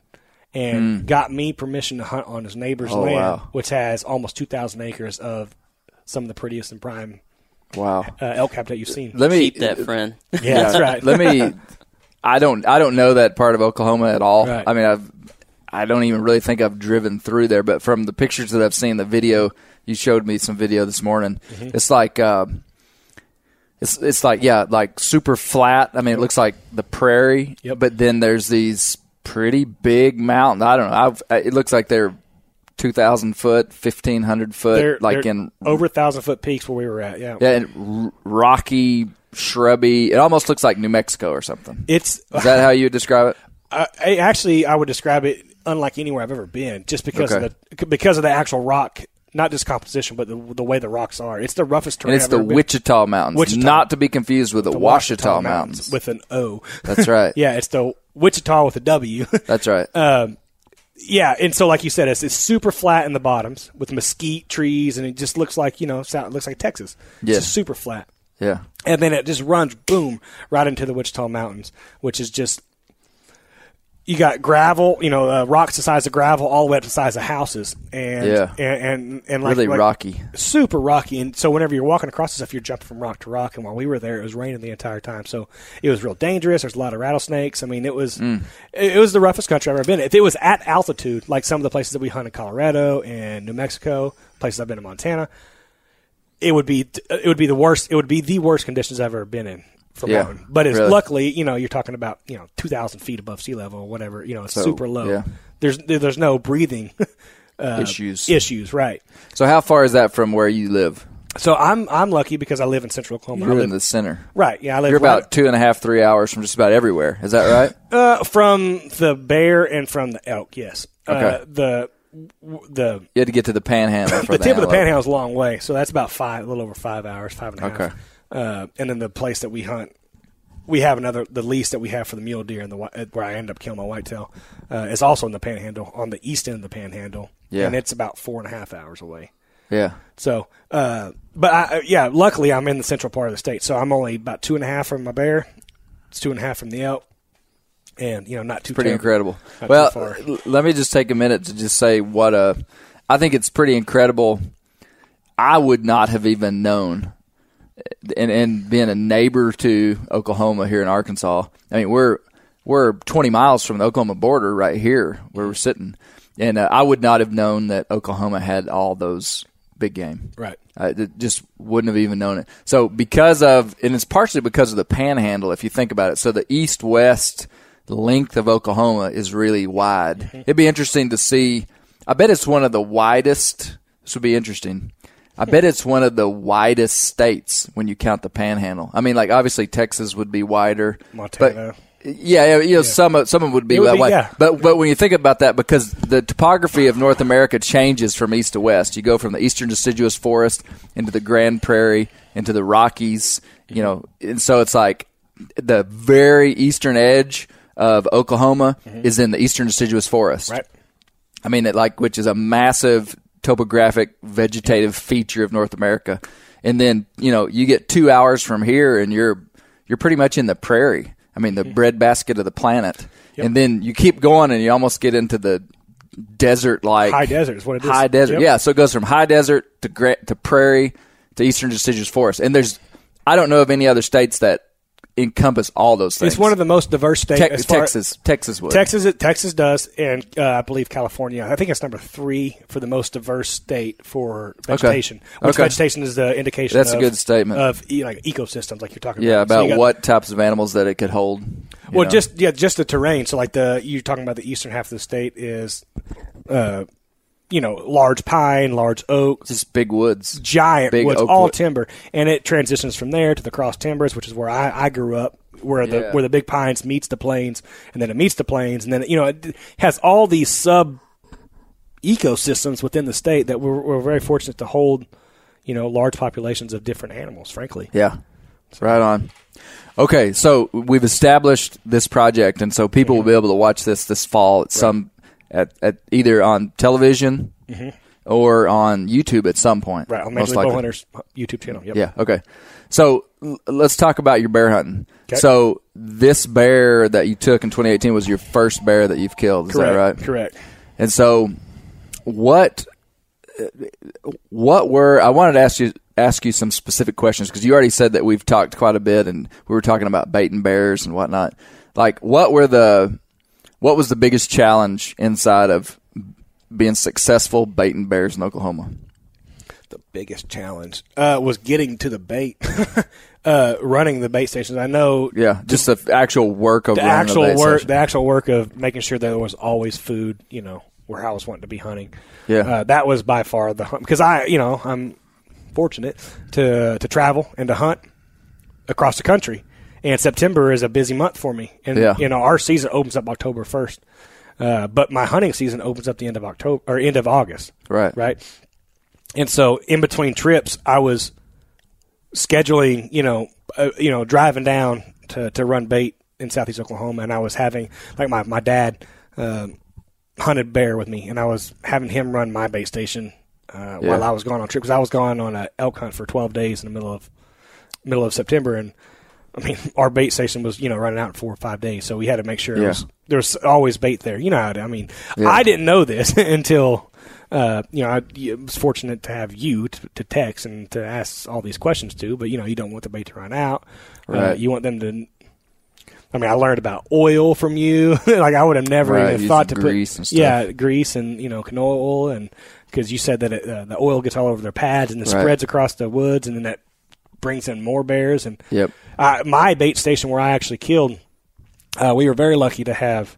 and got me permission to hunt on his neighbor's. Oh, land, wow. which has almost two thousand acres of some of the prettiest and prime Wow. uh, elk habitat you've seen. Let me Keep that friend. yeah, that's right. Let me. I don't. I don't know that part of Oklahoma at all. Right. I mean, I've. I don't even really think I've driven through there, but from the pictures that I've seen, the video you showed me some video this morning. Mm-hmm. It's like. Um, it's it's like yeah, like super flat. I mean, it looks like the prairie, Yep. but then there's these pretty big mountains. I don't know. I've, it looks like they're two thousand foot, fifteen hundred foot, They're, like they're in over a thousand foot peaks where we were at. Yeah, yeah, and r- rocky, shrubby. It almost looks like New Mexico or something. it's Is that how you would describe it? I, I actually I would describe it unlike anywhere I've ever been, just because Okay. of the because of the actual rock, not just composition, but the, the way the rocks are. It's the roughest terrain. And it's I've the ever been. Wichita Mountains, Wichita. not to be confused with the, The Ouachita, Mountains. with an O. That's right. yeah, it's the Wichita with a W. That's right. Um, yeah, and so like you said, it's, it's super flat in the bottoms with mesquite trees, and it just looks like you know, sound, it looks like Texas. Yeah. It's just super flat. Yeah. and then it just runs boom right into the Wichita Mountains, which is just you got gravel, you know, uh, rocks the size of gravel, all the way up to the size of houses, and Yeah. and and, and like, Really like- rocky. super rocky. And so whenever you're walking across this stuff, you're jumping from rock to rock. And while we were there, it was raining the entire time, so it was real dangerous. There's a lot of rattlesnakes. I mean, it was Mm. it, it was the roughest country I've ever been. in. If it was at altitude, like some of the places that we hunt in Colorado and New Mexico, places I've been in Montana, it would be it would be the worst. It would be the worst conditions I've ever been in for Yeah. But it's really. luckily, you know, you're talking about you know two thousand feet above sea level or whatever. You know, it's So, super low. yeah. There's there's no breathing Issues. issues, right? So how far is that from where you live? So I'm I'm lucky because I live in Central Oklahoma. You're live, in the center. right, yeah, I live You're right- about two and a half, three hours from just about everywhere. Is that right? uh, from the bear and from the elk. Yes, uh, Okay. the the You had to get to the panhandle the the tip of the panhandle is a long way, so that's about five, a little over five hours, five and a half. Okay. Uh, and then the place that we hunt, we have another the lease that we have for the mule deer and the where I end up killing my whitetail uh, is also in the panhandle on the east end of the panhandle. Yeah. and it's about four and a half hours away. Yeah. So, uh, but I, uh, yeah, luckily I'm in the central part of the state, so I'm only about two and a half from my bear. It's two and a half from the elk, and you know, not too pretty terrible- incredible. Well, l- let me just take a minute to just say what a. I think it's pretty incredible. I would not have even known, and and being a neighbor to Oklahoma here in Arkansas. I mean, we're we're 20 miles from the Oklahoma border right here where we're sitting, and uh, I would not have known that Oklahoma had all those big game. Right. I just wouldn't have even known it. So because of, and it's partially because of the panhandle, if you think about it. So the east west length of Oklahoma is really wide. Mm-hmm. It'd be interesting to see. I bet it's one of the widest. This would be interesting. I bet it's one of the widest states when you count the panhandle. I mean, like obviously Texas would be wider, Montana. but Yeah, yeah, you know, some of some of them would be would that be, way. yeah. But but when you think about that, because the topography of North America changes from east to west. You go from the eastern deciduous forest into the Grand Prairie, into the Rockies. You know, and so it's like the very eastern edge of Oklahoma is in the eastern deciduous forest. Mm-hmm. Right. I mean, it like which is a massive topographic vegetative feature of North America. And then you know you get two hours from here, and you're you're pretty much in the prairie. I mean, Mm-hmm. the breadbasket of the planet. And then you keep going, and you almost get into the desert like High desert is what it is. High desert, Yep. yeah. So it goes from high desert to gra- to prairie to eastern deciduous forest. And there's I don't know of any other states that encompass all those things. It's one of the most diverse states. Te- Texas. Texas would. Texas, Texas does, and uh, I believe California. I think it's number three for the most diverse state for vegetation. Which Okay. vegetation is the indication. That's a good statement. of like ecosystems, like you're talking Yeah, about. About you got- what types of animals that it could hold. Well, know? just yeah, just the terrain. So like the you're talking about the eastern half of the state is, uh, you know, large pine, large oak, just big woods. giant Big woods, all wood. timber, and it transitions from there to the cross timbers, which is where I, I grew up, where the Yeah. where the big pines meets the plains, and then it meets the plains, and then you know it has all these sub ecosystems within the state that we're, we're very fortunate to hold, you know, large populations of different animals. Frankly, Yeah, right on. Okay, so we've established this project, and so people mm-hmm. will be able to watch this this fall at some at, at either on television mm-hmm. or on YouTube at some point. right on most Major League. Hunters YouTube channel. Yep. Yeah. Okay. So l- let's talk about your bear hunting. Okay. So this bear that you took in 2018 was your first bear that you've killed. Is correct. that right? Correct. And so, what what were I wanted to ask you ask you some specific questions because you already said that we've talked quite a bit and we were talking about baiting bears and whatnot. Like, what were the what was the biggest challenge inside of being successful baiting bears in Oklahoma? the biggest challenge uh, was getting to the bait, uh, running the bait stations. I know Yeah, just the actual work of the actual bait work, station. the actual work of making sure that there was always food. You know, where I was wanting to be hunting. Yeah. uh, that was by far the hunt because I, you know, I'm fortunate to to travel and to hunt across the country. And September is a busy month for me. And Yeah. you know, our season opens up October first. Uh, but my hunting season opens up the end of October or end of August. Right. Right. And so in between trips, I was scheduling, you know, uh, you know, driving down to, to run bait in southeast Oklahoma, and I was having like my my dad um, hunted bear with me, and I was having him run my bait station uh, while I was going on trip because I was going on an elk hunt for twelve days in the middle of middle of September, and I mean our bait station was you know running out in four or five days, so we had to make sure Yeah. it was, there was always bait there. You know, I mean, Yeah. I didn't know this until. Uh, you know, I, I was fortunate to have you to, to text and to ask all these questions to, but you know, you don't want the bait to run out. Uh, Right. you want them to. I mean, I learned about oil from you. like I would have never Right, even thought to grease put and stuff. yeah, grease and you know canola oil, and because you said that it, uh, the oil gets all over their pads and it Right. spreads across the woods, and then that brings in more bears. And Yep. uh, my bait station where I actually killed, uh, we were very lucky to have.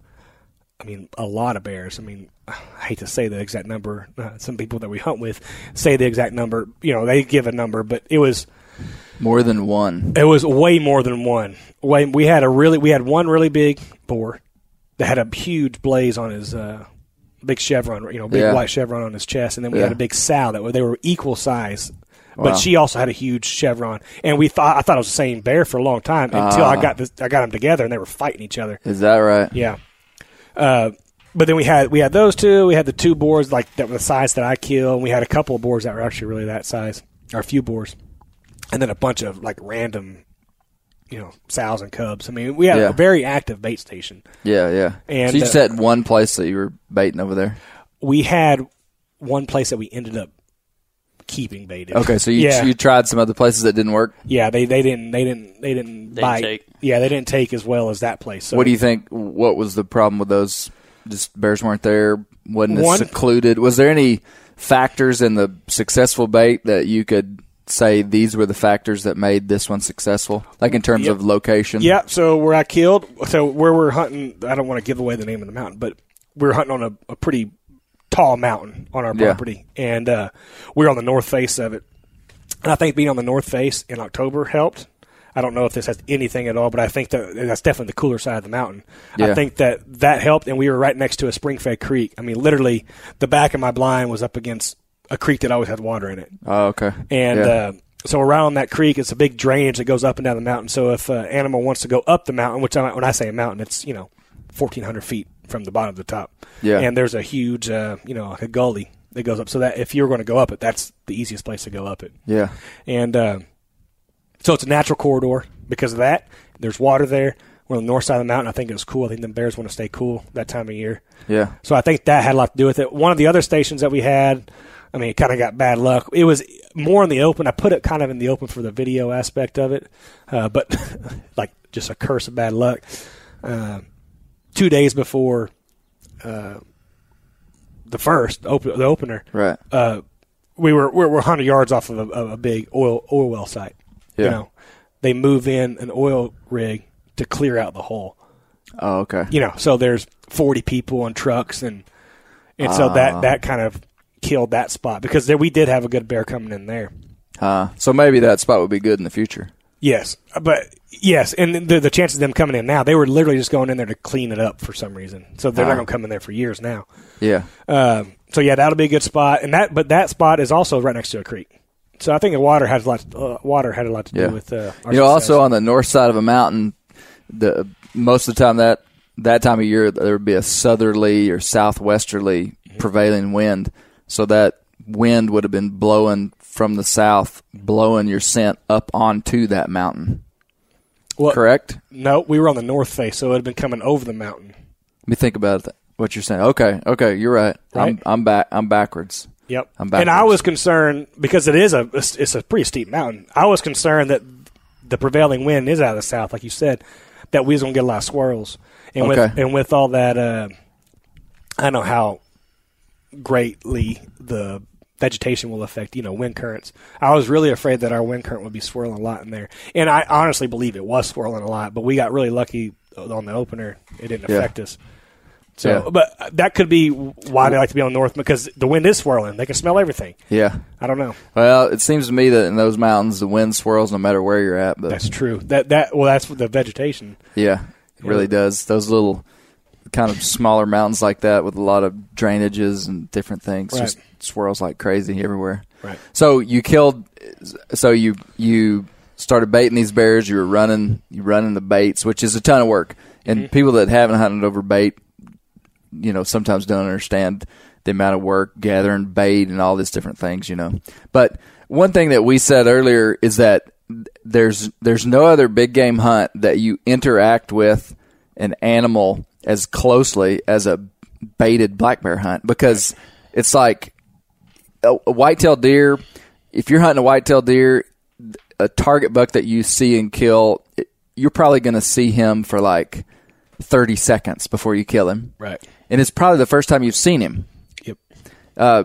I mean, a lot of bears. I mean, I hate to say the exact number. Uh, some people that we hunt with say the exact number. You know, they give a number, but it was More than one. it was way more than one. Way we had a really we had one really big boar that had a huge blaze on his uh, big chevron, you know, big Yeah. white chevron on his chest, and then we Yeah. had a big sow that were they were equal size. Wow. But she also had a huge chevron, and we thought I thought it was the same bear for a long time until I Ah. got this, I got them together and they were fighting each other. Is that right? Yeah. Uh, but then we had we had those two. We had the two boars like that were the size that I killed. And we had a couple of boars that were actually really that size, or a few boars, and then a bunch of like random, you know, sows and cubs. I mean, we had Yeah. a very active bait station. Yeah, yeah. And, so you just uh, had one place that you were baiting over there. We had one place that we ended up keeping baited. Okay, so you yeah, you tried some other places that didn't work. yeah, they they didn't they didn't they didn't They bite. take. Yeah, they didn't take as well as that place. So What do you think? What was the problem with those? Just bears weren't there. wasn't as One- secluded. Was there any factors in the successful bait that you could say these were the factors that made this one successful? Like in terms Yep. of location. Yeah, so where I killed, so where we're hunting, I don't want to give away the name of the mountain, but we are hunting on a, a pretty tall mountain on our Yeah. property, and uh, we are on the north face of it. And I think being on the north face in October helped. I don't know if this has anything at all, but I think that that's definitely the cooler side of the mountain. Yeah. I think that that helped, and we were right next to a spring fed creek. I mean, literally, the back of my blind was up against a creek that always had water in it. Oh, okay. And Yeah. uh, so around that creek, it's a big drainage that goes up and down the mountain. So if an animal wants to go up the mountain, which I, when I say a mountain, it's you know, fourteen hundred feet from the bottom to the top. Yeah. And there's a huge, uh, you know, like a gully that goes up. So that if you're going to go up it, that's the easiest place to go up it. yeah. And uh, so it's a natural corridor because of that. There's water there. We're on the north side of the mountain. I think it was cool. I think the bears want to stay cool that time of year. Yeah. So I think that had a lot to do with it. One of the other stations that we had, I mean, it kind of got bad luck. It was more in the open. I put it kind of in the open for the video aspect of it, uh, but like just a curse of bad luck. Uh, two days before uh, the first open, the opener, Right. uh, we were we're, we're 100 yards off of a, of a big oil oil well site. Yeah. You know, they move in an oil rig to clear out the hole Oh, okay. you know, so there's 40 people on trucks and and so Ah. that that kind of killed that spot because there we did have a good bear coming in there. Uh, so maybe that spot would be good in the future. Yes, but yes, and the the chances of them coming in now, they were literally just going in there to clean it up for some reason. So they're Ah. not going to come in there for years now. Yeah. Um, so yeah, that'll be a good spot, and that but that spot is also right next to a creek. So I think the water has a lot. Uh, water had a lot to Yeah. do with. Uh, our you know, success. also on the north side of a mountain, the most of the time that that time of year there would be a southerly or southwesterly Mm-hmm. prevailing wind, so that wind would have been blowing from the south, blowing your scent up onto that mountain. Well, Correct? No, we were on the north face, so it had been coming over the mountain. Let me think about what you're saying. Okay, okay, you're right. Right? I'm I'm back. I'm backwards. Yep. I'm and I was concerned because it is a it's a pretty steep mountain. I was concerned that the prevailing wind is out of the south, like you said, that we was gonna get a lot of swirls. And with Okay. and with all that, uh, I don't know how greatly the vegetation will affect you know wind currents. I was really afraid that our wind current would be swirling a lot in there, and I honestly believe it was swirling a lot. But we got really lucky on the opener; it didn't Yeah. affect us. So, Yeah. but that could be why they like to be on north because the wind is swirling. They can smell everything. Yeah. I don't know. Well, it seems to me that in those mountains the wind swirls no matter where you're at. But That's true. That that well, that's the vegetation. Yeah, it really does. Those little kind of smaller mountains like that with a lot of drainages and different things Right. just swirls like crazy everywhere. Right. So you killed so you you started baiting these bears, you were running you running the baits, which is a ton of work. And Mm-hmm. people that haven't hunted over bait, you know, sometimes don't understand the amount of work gathering bait and all these different things, you know. But one thing that we said earlier is that there's there's no other big game hunt that you interact with an animal as closely as a baited black bear hunt because it's like a, a whitetail deer. If you're hunting a whitetail deer, a target buck that you see and kill, you're probably going to see him for like 30 seconds before you kill him. Right. And it's probably the first time you've seen him. Yep. Uh,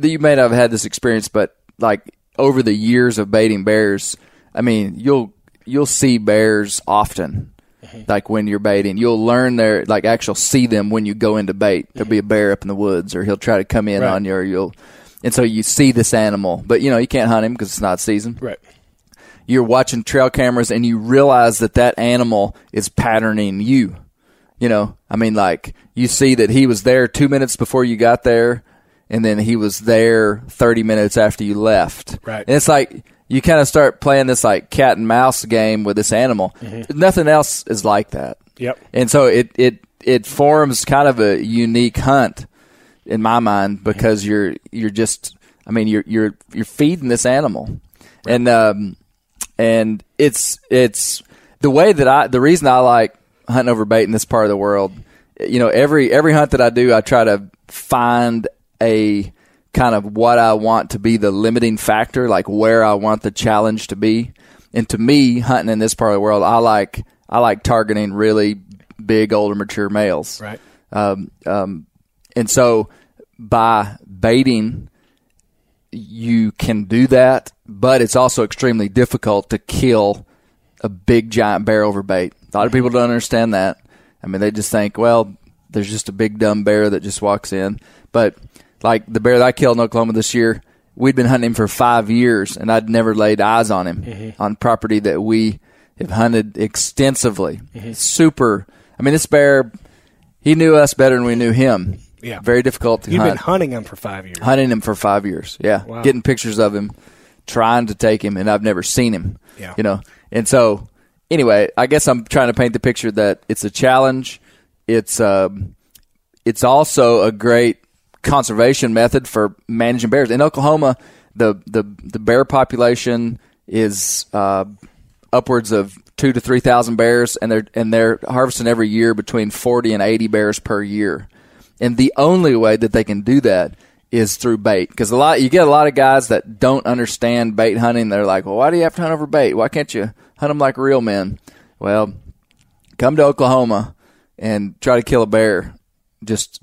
you may not have had this experience, but like over the years of baiting bears, I mean, you'll you'll see bears often. Mm-hmm. Like when you're baiting, you'll learn their like actual see them when you go into bait. There'll be a mm-hmm. bear up in the woods, or he'll try to come in Right. on you, or you'll, and so you see this animal, but you know you can't hunt him because it's not season Right. you're watching trail cameras and you realize that that animal is patterning you. You know, I mean, like you see that he was there two minutes before you got there, and then he was there 30 minutes after you left. Right. And it's like you kind of start playing this like cat and mouse game with this animal. Nothing else is like that. Yep. And so it, it, it forms kind of a unique hunt in my mind because you're, you're just, I mean, you're, you're, you're feeding this animal. And, um, and it's it's the way that I the reason I like hunting over bait in this part of the world. You know, every every hunt that I do, I try to find a kind of what I want to be the limiting factor, like where I want the challenge to be. And to me, hunting in this part of the world, I like I like targeting really big, older, mature males. Right. Um, um, and so by baiting, you can do that, but it's also extremely difficult to kill a big giant bear over bait. A lot of people don't understand that. I mean, they just think, well, there's just a big dumb bear that just walks in. But like the bear that I killed in Oklahoma this year, we'd been hunting him for five years, and I'd never laid eyes on him Mm-hmm. on property that we have hunted extensively. Mm-hmm. Super. I mean, this bear, he knew us better than we knew him. Yeah. Very difficult to You've hunt been hunting him for five years. hunting him for five years. Yeah, Wow. getting pictures of him, trying to take him, and I've never seen him. Yeah. you know. And so, anyway, I guess I'm trying to paint the picture that it's a challenge. It's um, it's also a great conservation method for managing bears in Oklahoma. The the the bear population is uh, upwards of two to three thousand bears, and they're and they're harvesting every year between forty and eighty bears per year. And the only way that they can do that is through bait, because a lot you get a lot of guys that don't understand bait hunting. They're like, "Well, why do you have to hunt over bait? Why can't you hunt them like real men?" Well, come to Oklahoma and try to kill a bear, just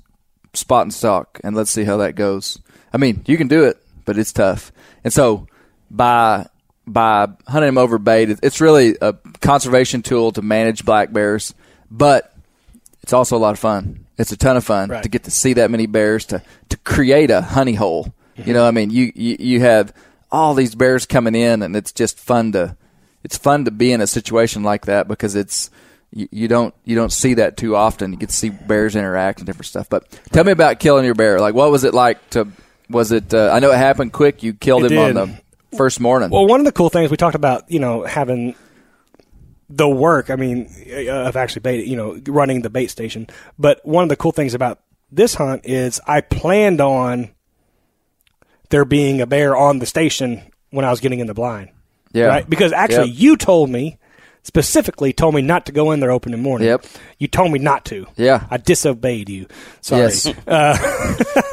spot and stalk, and let's see how that goes. I mean, you can do it, but it's tough. And so by by hunting them over bait, it's really a conservation tool to manage black bears, but it's also a lot of fun. It's a ton of fun Right. to get to see that many bears to to create a honey hole. You know, I mean, you, you you have all these bears coming in, and it's just fun to it's fun to be in a situation like that because it's you, you don't you don't see that too often. You get to see bears interact and different stuff. But tell me about killing your bear. Like, what was it like to? Was it? Uh, I know it happened quick. You killed It him on the first morning. Well, one of the cool things we talked about, you know, having the work. I mean, uh, of actually bait, you know, running the bait station. But one of the cool things about this hunt is I planned on there being a bear on the station when I was getting in the blind. Yeah. Right? Because actually, Yep. you told me specifically told me not to go in there opening morning. Yep. You told me not to. Yeah. I disobeyed you. Sorry. Yes. Uh,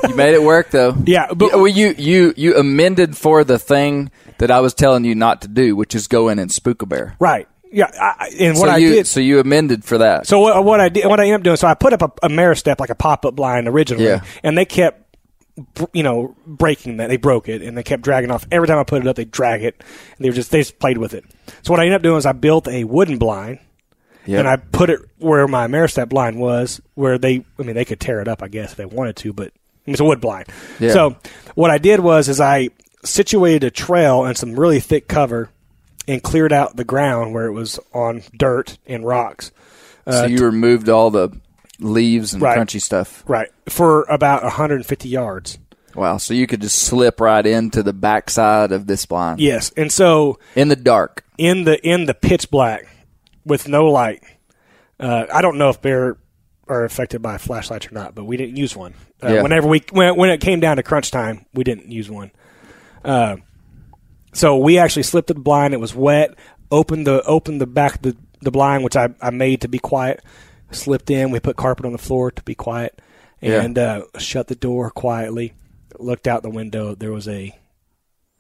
you made it work though. Yeah, but- You- well, you you you amended for the thing that I was telling you not to do, which is go in and spook a bear. Right. Yeah. I, and what so I you did. so you amended for that. So what, what I did, what I ended up doing, so I put up a, a mirror step like a pop up blind originally, Yeah. and they kept, you know, breaking that. They broke it, and they kept dragging off. Every time I put it up, they drag it, and they were just they just played with it. So what I ended up doing is I built a wooden blind, Yep. and I put it where my step blind was, where they, I mean, they could tear it up, I guess, if they wanted to, but it's a wood blind. Yeah. So what I did was is I situated a trail and some really thick cover, and cleared out the ground where it was on dirt and rocks. so uh, you removed all the leaves and Right. crunchy stuff. Right. For about 150 yards. Wow. So you could just slip right into the backside of this blind Yes. And so in the dark. in the in the pitch black with no light, uh, I don't know if bear are affected by flashlights or not, but we didn't use one. Uh, Yeah. Whenever we when, when it came down to crunch time, we didn't use one. Uh, so we actually slipped the blind. It was wet. Opened the opened the back of the the blind, which I, I made to be quiet. Slipped in. We put carpet on the floor to be quiet, Yeah. and uh, shut the door quietly. Looked out the window. There was a,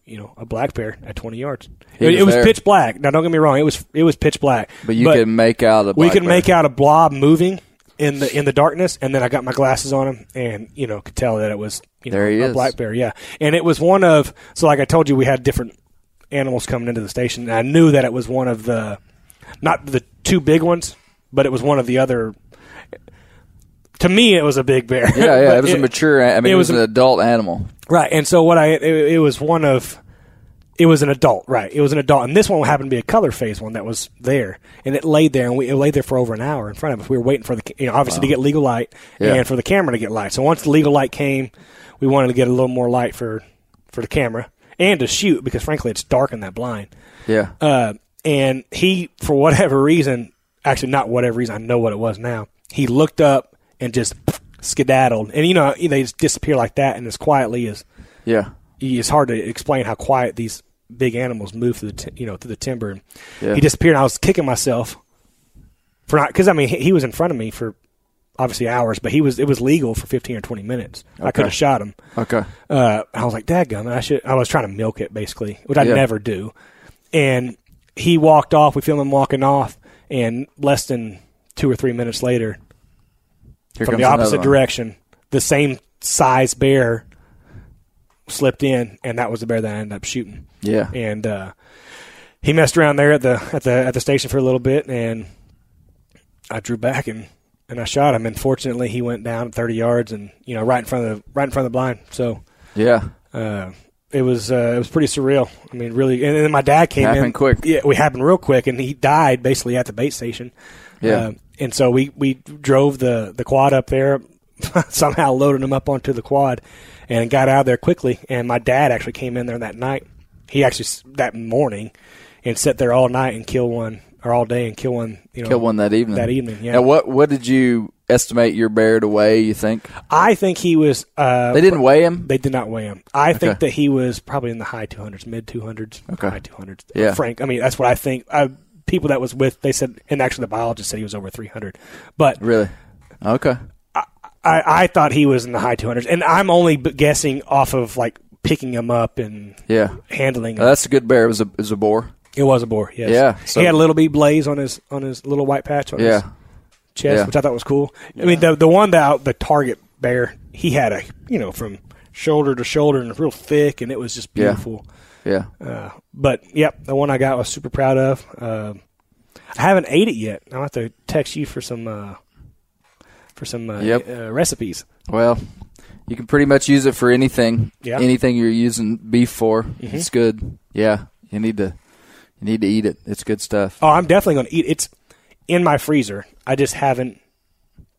you know, a black bear at twenty yards. He It, was it was pitch black. Now, don't get me wrong. It was it was pitch black. But you can make out a we could bear. make out a blob moving in the in the darkness, and then I got my glasses on him, and you know could tell that it was you know There he a is. black bear. Yeah, and it was one of so like I told you, we had different animals coming into the station, and I knew that it was one of the not the two big ones, but it was one of the other. To me, it was a big bear. Yeah, yeah. It was a mature. I mean, it, was, a- an adult animal. Right, and so what I it, it was one of it was an adult, right? It was an adult, and this one happened to be a color phase one that was there, and it laid there, and we it laid there for over an hour in front of us. We were waiting for the you know obviously to get legal light Yeah. and for the camera to get light. So once the legal light came, we wanted to get a little more light for for the camera and to shoot because frankly it's dark in that blind. Yeah. Uh, and he, for whatever reason, actually not whatever reason, I know what it was now. He looked up and just skedaddled, and you know they just disappear like that, and as quietly as yeah. it's hard to explain how quiet these big animals move through the you know through the timber. And Yeah. He disappeared. and I was kicking myself for not because I mean he, he was in front of me for obviously hours, but he was it was legal for fifteen or twenty minutes. I could have shot him. Okay. Uh, I was like, "Dadgum!" I should. I was trying to milk it basically, which I Yeah. never do. And he walked off. We filmed him walking off, and less than two or three minutes later, Here from the opposite direction, the same size bear slipped in, and that was the bear that I ended up shooting. Yeah. And uh, he messed around there at the at the at the station for a little bit, and I drew back and and I shot him. And fortunately, he went down thirty yards, and you know, right in front of the right in front of the blind. So Yeah. uh, it was uh, it was pretty surreal. I mean, really. And then my dad came Happened in quick. Yeah, we happened real quick, and he died basically at the bait station. Yeah. And so we we drove the the quad up there, somehow loaded him up onto the quad, and got out of there quickly. And my dad actually came in there that night. He actually that morning, and sat there all night and kill one or all day and kill one. You know, Kill one that evening. That evening, yeah. Now, what what did you estimate your bear to weigh? You think I think he was. Uh, they didn't weigh him? They did not weigh him. I think that he was probably in the high 200s, mid 200s, Okay. high 200s. Yeah. Frank. I mean, that's what I think. I, people that was with, they said, and actually the biologist said he was over 300. But Really? Okay. I, I thought he was in the high 200s, and I'm only guessing off of like picking him up and Yeah. handling him. Uh, that's a good bear. It was a it was a boar. it was a boar. Yes. Yeah, so- he had a little bee blaze on his on his little white patch on his chest, Yeah. which I thought was cool. I mean, the the one that the target bear, he had a you know from shoulder to shoulder and real thick, and it was just beautiful. Yeah. Uh, but yep, the one I got was super proud of. Uh, I haven't ate it yet. I'll have to text you for some uh, for some uh, Yep. uh, recipes. Well, you can pretty much use it for anything. Yeah. Mm-hmm. Anything you're using beef for, it's good. Yeah. You need to you need to eat it. It's good stuff. Oh, I'm definitely going to eat. It. It's in my freezer. I just haven't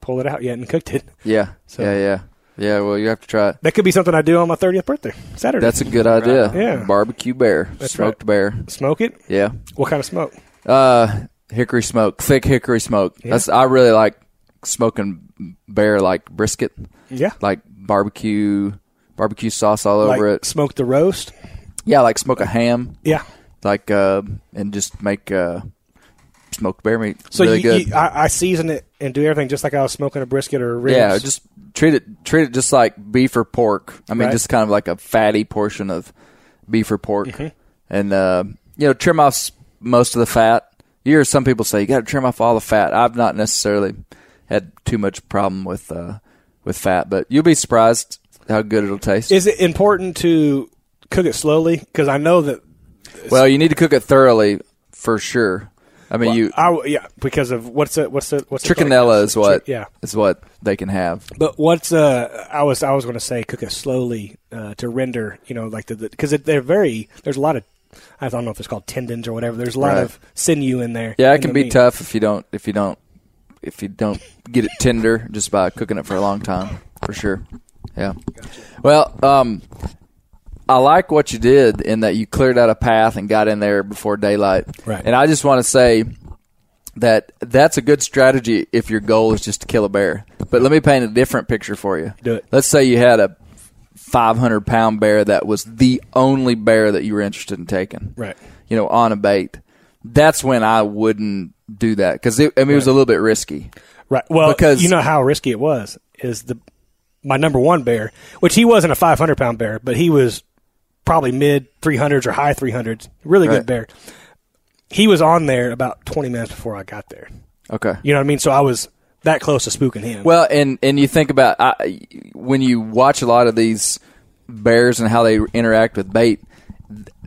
pulled it out yet and cooked it. Yeah. So- yeah. Yeah. Yeah. Well, you have to try it. That could be something I do on my 30th birthday, Saturday. That's a good idea. Yeah. Barbecue bear, That's smoked right. bear. smoke it. Yeah. What kind of smoke? Uh, hickory smoke, thick hickory smoke. That's I really like smoking bear like brisket, Yeah, like barbecue barbecue sauce all like over it. smoke the roast. Yeah, like smoke a ham, Yeah. like uh, and just make uh, smoked bear meat. So really you, good. you, I, I season it and do everything just like I was smoking a brisket or a ribs. yeah, just treat it treat it just like beef or pork. I mean, Right. just kind of like a fatty portion of beef or pork, Mm-hmm. and uh, you know, trim off most of the fat. You hear some people say you got to trim off all the fat. I've not necessarily had too much problem with uh, with fat, but you'll be surprised how good it'll taste. Is it important to cook it slowly? Because I know that well, you need to cook it thoroughly for sure. I mean, you I yeah because of what's it what's it what's trichinella is what yeah. is what they can have. But what's uh I was I was going to say cook it slowly uh, to render you know like the because they're very there's a lot of I don't know if it's called tendons or whatever there's a lot Right. of sinew in there Yeah, in it can be meat. tough if you don't if you don't if you don't get it tender just by cooking it for a long time, for sure. Yeah. Well, um, I like what you did in that you cleared out a path and got in there before daylight. Right. And I just want to say that that's a good strategy if your goal is just to kill a bear. But let me paint a different picture for you. Do it. Let's say you had a 500 pound bear that was the only bear that you were interested in taking right you know, on a bait, that's when I wouldn't do that because I mean it was a little bit risky. right well Because- you know how risky it was is the my number one bear which he wasn't a 500 pound bear but he was probably mid 300s or high 300s really Right. good bear he was on there about 20 minutes before I got there Okay. you know what I mean so I was that close to spooking him Well, and and you think about I, when you watch a lot of these bears and how they interact with bait,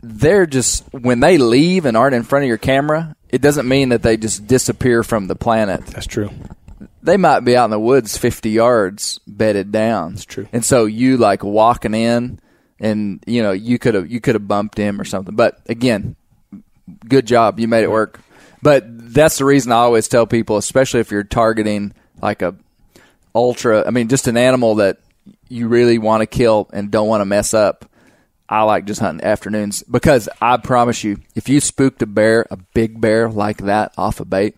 they're just when they leave and aren't in front of your camera, it doesn't mean that they just disappear from the planet. that's true they might be out in the woods 50 yards bedded down. That's true. And so you like walking in and you know, you could have you could have bumped him or something. But again, good job. You made it work. But that's the reason I always tell people, especially if you're targeting like a ultra, I mean just an animal that you really want to kill and don't want to mess up. I like just hunting afternoons because I promise you, if you spooked a bear, a big bear like that off a bait,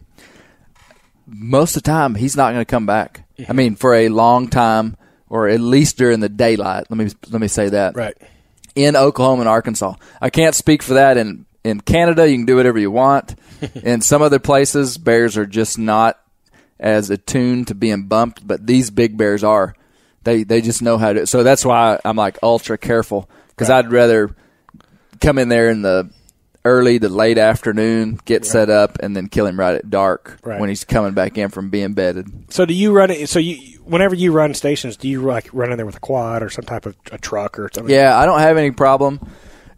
most of the time he's not going to come back. I mean, for a long time, or at least during the daylight. Let me let me say that. right In Oklahoma and Arkansas, I can't speak for that. In in Canada, you can do whatever you want. in some other places, bears are just not as attuned to being bumped, but these big bears are. They they just know how to. So that's why I'm like ultra careful because I'd rather come in there in the early to late afternoon, get set up, and then kill him right at dark Right. when he's coming back in from being bedded. So do you run it? So you, whenever you run stations, do you like run in there with a quad or some type of a truck or something? Yeah, I don't have any problem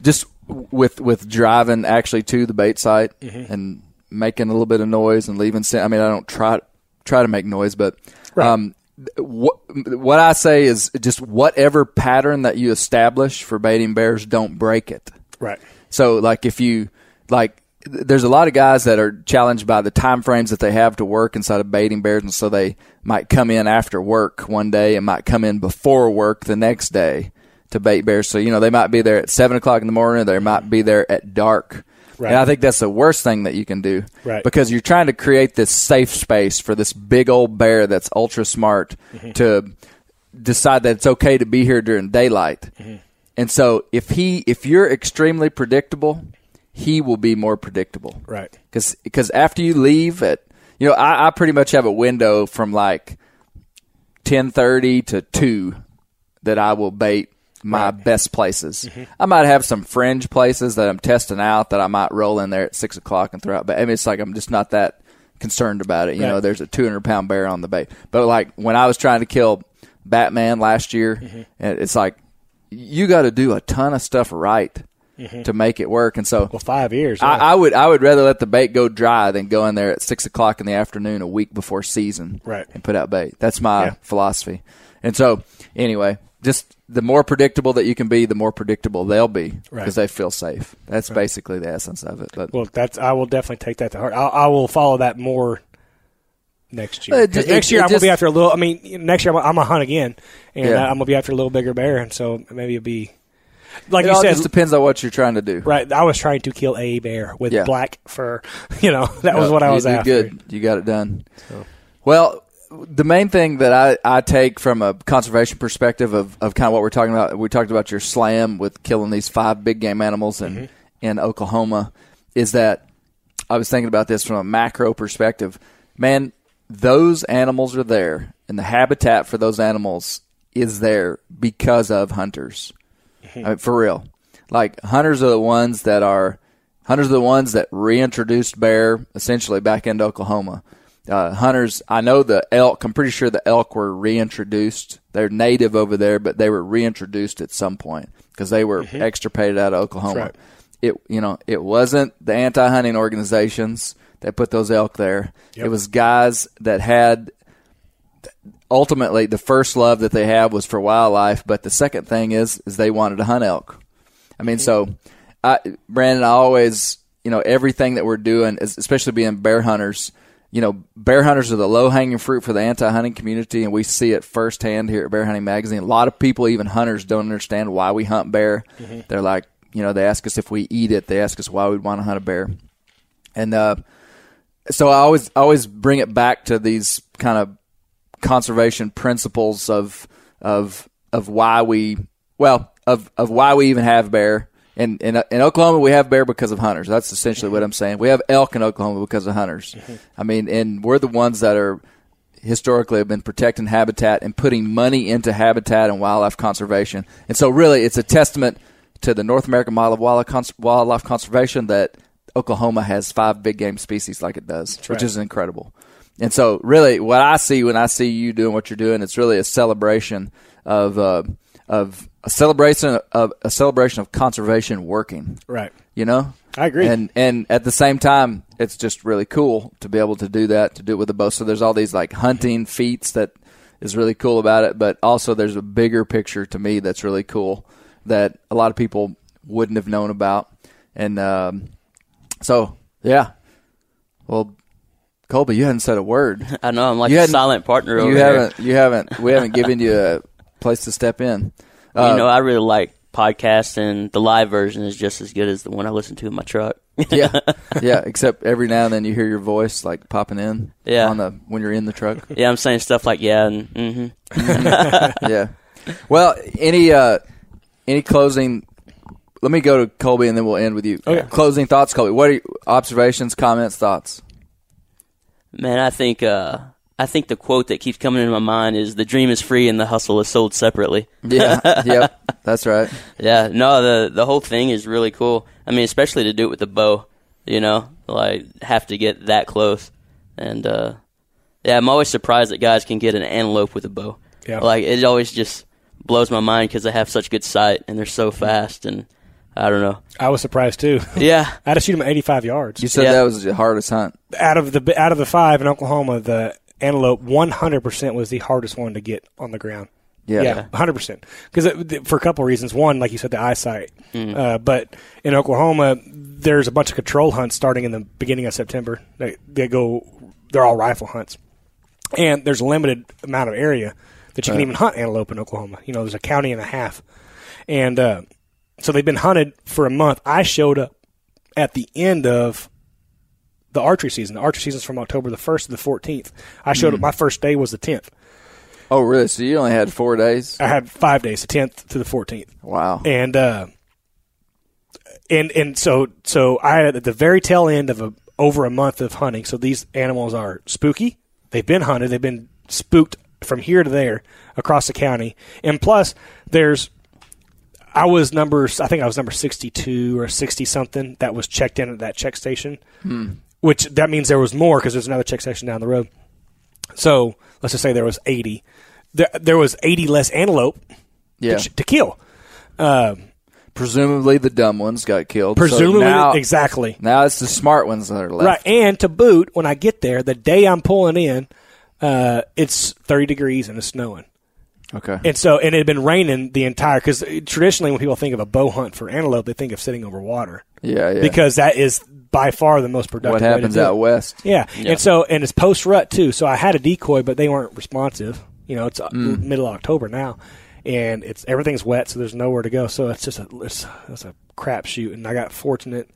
just with with driving actually to the bait site Mm-hmm. and making a little bit of noise and leaving. I mean, I don't try try to make noise, but Right. um, what what I say is just whatever pattern that you establish for baiting bears, don't break it. Right. So like if you like there's a lot of guys that are challenged by the time frames that they have to work inside of baiting bears and so they might come in after work one day and might come in before work the next day to bait bears. So, you know, they might be there at seven o'clock in the morning, they might be there at dark. Right. And I think that's the worst thing that you can do. Right. Because you're trying to create this safe space for this big old bear that's ultra smart Mm-hmm. to decide that it's okay to be here during daylight. Mm-hmm. And so if he if you're extremely predictable, he will be more predictable. Right. Because after you leave at you know I, I pretty much have a window from like ten thirty to two that I will bait my best places. Mm-hmm. I might have some fringe places that I'm testing out that I might roll in there at six o'clock and throw out. But I mean, it's like I'm just not that concerned about it. You know, there's a 200 pound bear on the bait. But like when I was trying to kill Batman last year, Mm-hmm. and it's like you got to do a ton of stuff right to make it work. And so Mm-hmm. Well, five years. I, yeah. I would I would rather let the bait go dry than go in there at six o'clock in the afternoon a week before season, Right. And put out bait. That's my Yeah. philosophy. And so anyway, just the more predictable that you can be, the more predictable they'll be because Right. they feel safe. That's basically the essence of it. But Well, that's I will definitely take that to heart. I, I will follow that more next year. It 'Cause ju- next year it I'm gonna be after a little. I mean, next year I'm, I'm gonna hunt again, and Yeah. I'm gonna be after a little bigger bear, and so maybe it'll be like it you all said. just depends on what you're trying to do. Right, I was trying to kill a bear with Yeah. black fur. You know, that was what I was did after. Good, you got it done. Well, the main thing that I, I take from a conservation perspective of, of kind of what we're talking about, we talked about your slam with killing these five big game animals in, Mm-hmm. in Oklahoma, is that I was thinking about this from a macro perspective. Man, those animals are there, and the habitat for those animals is there because of hunters. I mean, for real. Like hunters are the ones that are hunters are the ones that reintroduced bear essentially back into Oklahoma. Uh, hunters, I know the elk. I'm pretty sure the elk were reintroduced. They're native over there, but they were reintroduced at some point because they were extirpated out of Oklahoma. right. It you know it wasn't the anti-hunting organizations that put those elk there. It was guys that had ultimately the first love that they have was for wildlife, but the second thing is is they wanted to hunt elk. I mean, so I, Brandon, I always, you know, everything that we're doing, is- especially being bear hunters, you know, bear hunters are the low hanging fruit for the anti hunting community, and we see it firsthand here at Bear Hunting Magazine. A lot of people, even hunters, don't understand why we hunt bear. They're like, you know, they ask us if we eat it. They ask us why we'd want to hunt a bear, and uh, so I always I always bring it back to these kind of conservation principles of of of why we well of of why we even have bear. In, in in Oklahoma, we have bear because of hunters. That's essentially what I'm saying. We have elk in Oklahoma because of hunters. Mm-hmm. I mean, and we're the ones that are historically have been protecting habitat and putting money into habitat and wildlife conservation. And so, really, it's a testament to the North American model of wildlife, cons- wildlife conservation that Oklahoma has five big game species like it does, which right. is incredible. And so, really, what I see when I see you doing what you're doing, it's really a celebration of uh, of a celebration of a celebration of conservation working. Right. You know, I agree. And and at the same time, it's just really cool to be able to do that, to do it with a bow. So there's all these like hunting feats that is really cool about it, but also there's a bigger picture to me that's really cool that a lot of people wouldn't have known about. And um, so, yeah. Well, Colby, you haven't said a word. I know I'm like You a silent partner over you here. haven't. You haven't. We haven't given you a place to step in. Well, Uh, you know, I really like podcasts, and the live version is just as good as the one I listen to in my truck. yeah, yeah. Except every now and then you hear your voice like popping in. Yeah. On the when you're in the truck. yeah, I'm saying stuff like yeah and mm-hmm. yeah. Well, any uh, any closing? Let me go to Colby and then we'll end with you. Okay. Closing thoughts, Colby. What are your observations, comments, thoughts? Man, I think uh, I think the quote that keeps coming into my mind is "the dream is free and the hustle is sold separately." Yeah. yep. That's right. Yeah, no, the the whole thing is really cool. I mean, especially to do it with the bow, you know, like have to get that close, and uh, yeah, I'm always surprised that guys can get an antelope with a bow. Yeah. like it always just blows my mind because they have such good sight and they're so fast, and I don't know. I was surprised too. Yeah, I had to shoot him at 85 yards. You said Yeah. that was the hardest hunt. out of the out of the five in Oklahoma, the antelope 100% was the hardest one to get on the ground. Yeah. Yeah, 100%. Because for a couple of reasons. One, like you said, the eyesight. Uh, but in Oklahoma, there's a bunch of control hunts starting in the beginning of September. They, they go, they're all rifle hunts. And there's a limited amount of area that you can even hunt antelope in Oklahoma. You know, there's a county and a half. And uh, so they've been hunted for a month. I showed up at the end of the archery season. The archery season's from October the 1st to the 14th. I showed up, my first day was the 10th. Oh, really? So you only had four days? I had five days, the 10th to the 14th. Wow. And, uh, and, and so, so I had at the very tail end of a, over a month of hunting. So these animals are spooky. They've been hunted. They've been spooked from here to there across the county. And plus there's, I was number, I think I was number 62 or 60 something that was checked in at that check station, which that means there was more because there's another check station down the road. So let's just say there was 80. There, there was 80 less antelope yeah. to, to kill. Uh, Presumably the dumb ones got killed. So presumably, now, exactly. Now it's the smart ones that are left. Right. And to boot, when I get there, the day I'm pulling in, uh, it's 30 degrees and it's snowing. Okay. And so, and it had been raining the entire, because traditionally when people think of a bow hunt for antelope, they think of sitting over water. yeah, yeah. Because that is by far the most productive what way to happens do it. out west? Yeah. And so, and it's post rut too. So I had a decoy, but they weren't responsive. You know, it's uh Mm. middle of October now, and it's everything's wet, so there's nowhere to go. So it's just a it's, it's a crap shoot. And I got fortunate.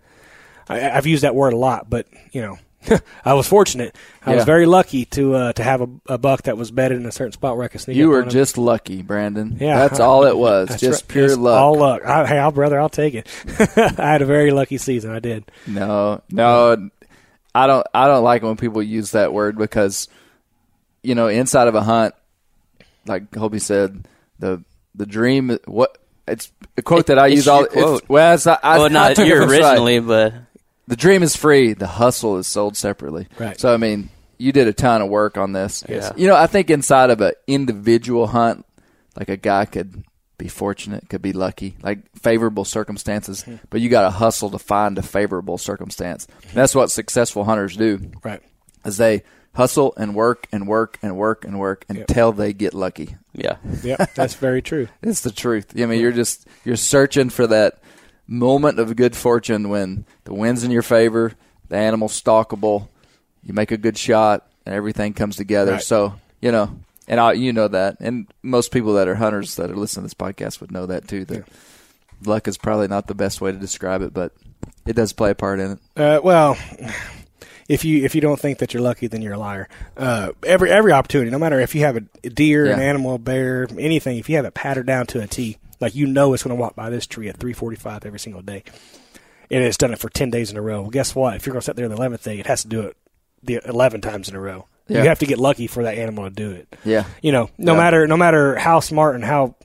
I, I've used that word a lot, but you know, I was fortunate. I was very lucky to uh, to have a, a buck that was bedded in a certain spot where I could sneak. You up were on him. just lucky, Brandon. Yeah, That's all it was. Just right. pure It's luck. All luck. I, hey, I'll, brother, I'll take it. I had a very lucky season. I did. No, no, I don't. I don't like when people use that word because, you know, inside of a hunt, like Hobie said, the the dream. What it's a quote that I It's use all. your quote. It's, well, it's, I, I, well, I not took it you from Stride. originally, but The dream is free. The hustle is sold separately. Right. So I mean, you did a ton of work on this. Yeah. You know, I think inside of an individual hunt, like a guy could be fortunate, could be lucky, like favorable circumstances, Hmm. but you got to hustle to find a favorable circumstance. That's what successful hunters do. Right. Is they hustle and work and work and work and work until they get lucky. yeah, Yep. That's very true. It's the truth. I mean, you're just you're searching for that moment of good fortune when the wind's in your favor, the animal's stalkable, you make a good shot, and everything comes together. Right. So you know, and I, you know that, and most people that are hunters that are listening to this podcast would know that too. That luck is probably not the best way to describe it, but it does play a part in it. Uh, well, if you if you don't think that you're lucky, then you're a liar. Uh, every every opportunity, no matter if you have a, a deer, an animal, a bear, anything, if you have it patterned down to a T, like you know it's going to walk by this tree at 3:45 every single day, and it's done it for 10 days in a row. Well, guess what? If you're going to sit there the 11th day, it has to do it the 11 times in a row. Yeah. You have to get lucky for that animal to do it. Yeah, You know, no Yeah. matter no matter how smart and how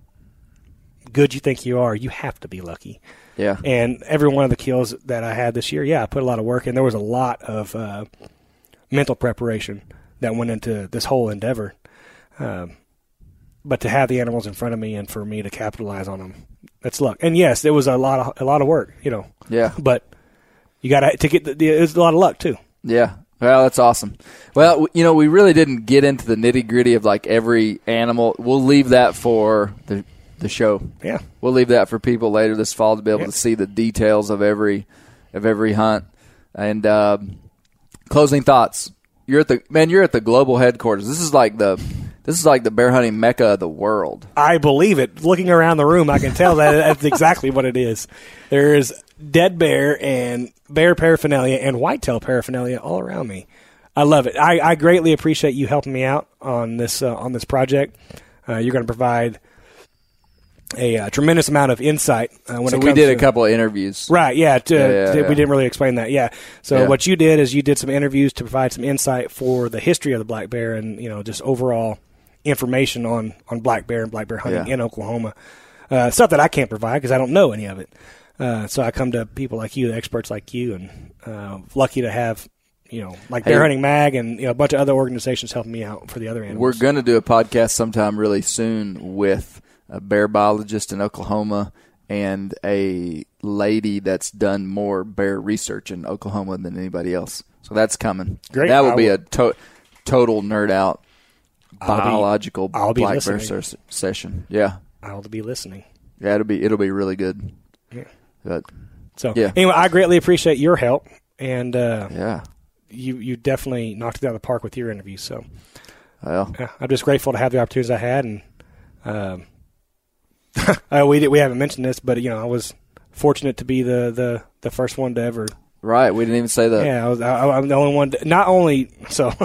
good you think you are, you have to be lucky. yeah, And every one of the kills that I had this year, yeah, I put a lot of work in. There was a lot of uh, mental preparation that went into this whole endeavor. Um, but to have the animals in front of me and for me to capitalize on them, that's luck. And yes, it was a lot of a lot of work, you know. yeah. But you got to to get the, it's a lot of luck too. Yeah. Well, that's awesome. Well, you know, we really didn't get into the nitty gritty of like every animal. We'll leave that for the the show. Yeah. We'll leave that for people later this fall to be able Yeah. to see the details of every of every hunt. And um, closing thoughts. You're at the man. You're at the global headquarters. This is like the this is like the bear hunting mecca of the world. I believe it. Looking around the room, I can tell that that's exactly what it is. There is dead bear and bear paraphernalia and whitetail paraphernalia all around me. I love it. I, I greatly appreciate you helping me out on this uh, on this project. Uh, you're going to provide a uh, tremendous amount of insight uh, when So we did to, a couple of interviews. Right, yeah, to, Yeah, yeah, to- yeah. We didn't really explain that. Yeah. So what you did is you did some interviews to provide some insight for the history of the black bear and you know just overall information on on black bear and black bear hunting Yeah. in Oklahoma. Uh, stuff that I can't provide because I don't know any of it. Uh, so I come to people like you, experts like you, and uh, lucky to have you know like Hey. Bear Hunting Mag and you know a bunch of other organizations helping me out for the other animals. We're going to do a podcast sometime really soon with a bear biologist in Oklahoma and a lady that's done more bear research in Oklahoma than anybody else. So that's coming. Great. That will be a to- total nerd out I'll be- biological I'll be black bear listening. ses- session. Yeah, I'll be listening. yeah, it'll be it'll be really good. Yeah. But So Yeah. anyway, I greatly appreciate your help, and uh, yeah, you you definitely knocked it out of the park with your interview. So well, I'm just grateful to have the opportunities I had, and um, uh, we did, we haven't mentioned this, but you know I was fortunate to be the the, the first one to ever. right. We didn't even say that. Yeah, I was I, I'm the only one. To, not only so.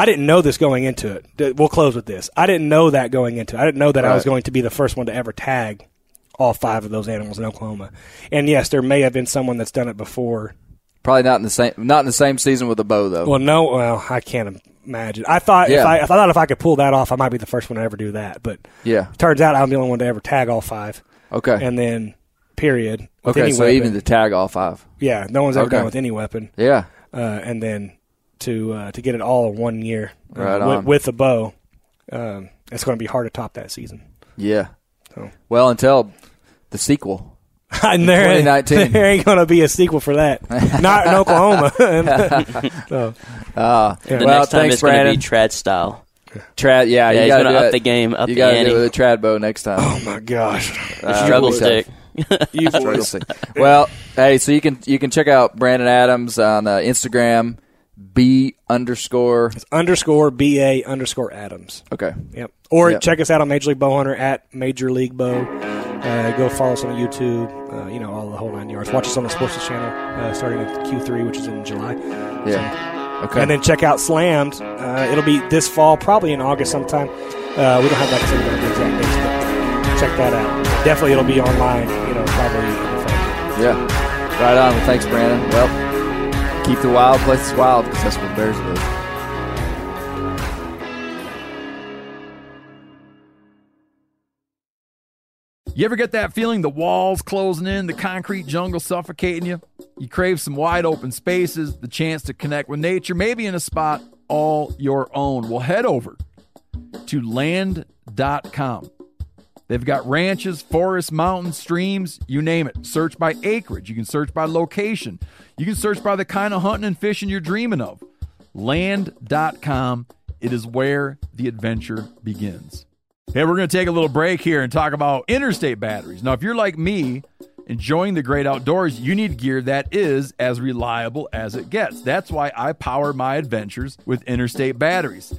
I didn't know this going into it. We'll close with this. I didn't know that going into it. I didn't know that I was going to be the first one to ever tag all five of those animals in Oklahoma. And yes, there may have been someone that's done it before Probably not in the same not in the same season with a bow though. Well, no, well, I can't imagine. I thought if I, I thought if I could pull that off, I might be the first one to ever do that. But yeah. turns out I'm the only one to ever tag all five, Okay. and then period. Okay. So weapon. even to tag all five. yeah, no one's ever Okay. done with any weapon, Yeah. uh, and then to uh, to get it all in one year uh, Right with, on. with a bow, um, it's going to be hard to top that season. Yeah. So. Well, until the sequel. and there, ain't- 2019. there ain't going to be a sequel for that, not in Oklahoma. so, Uh, The well, next time thanks, it's going to be trad style. Trad, yeah, Yeah, you he's gotta gonna up it. the game, up you the gotta ante. do it with a trad bow next time. oh my gosh, Uh, Struggle stick. tough. you Struggle stick. Well, hey, so you can you can check out Brandon Adams on uh, Instagram, b underscore. underscore ba underscore Adams. Okay, Yep. Or Yep. check us out on Major League Bow Hunter at Major League Bow. Uh, go follow us on YouTube. Uh, you know all the whole nine yards. Watch us on the Sports channel uh, starting with Q3, which is in July. yeah, okay, And then check out Slammed. Uh, it'll be this fall, probably in August sometime. Uh, we don't have like I said, we the exact dates, but check that out. Definitely, it'll be online. You know, probably. in the fall. yeah, right on. Well, thanks, Brandon. Well, keep the wild places wild because that's where bears live. You ever get that feeling the walls closing in, the concrete jungle suffocating you? You crave some wide open spaces, the chance to connect with nature, maybe in a spot all your own. Well, head over to land.com. They've got ranches, forests, mountains, streams, you name it. Search by acreage. You can search by location. You can search by the kind of hunting and fishing you're dreaming of. Land.com. It is where the adventure begins. Hey, we're going to take a little break here and talk about interstate batteries. Now, if you're like me, enjoying the great outdoors, you need gear that is as reliable as it gets. That's why I power my adventures with interstate batteries.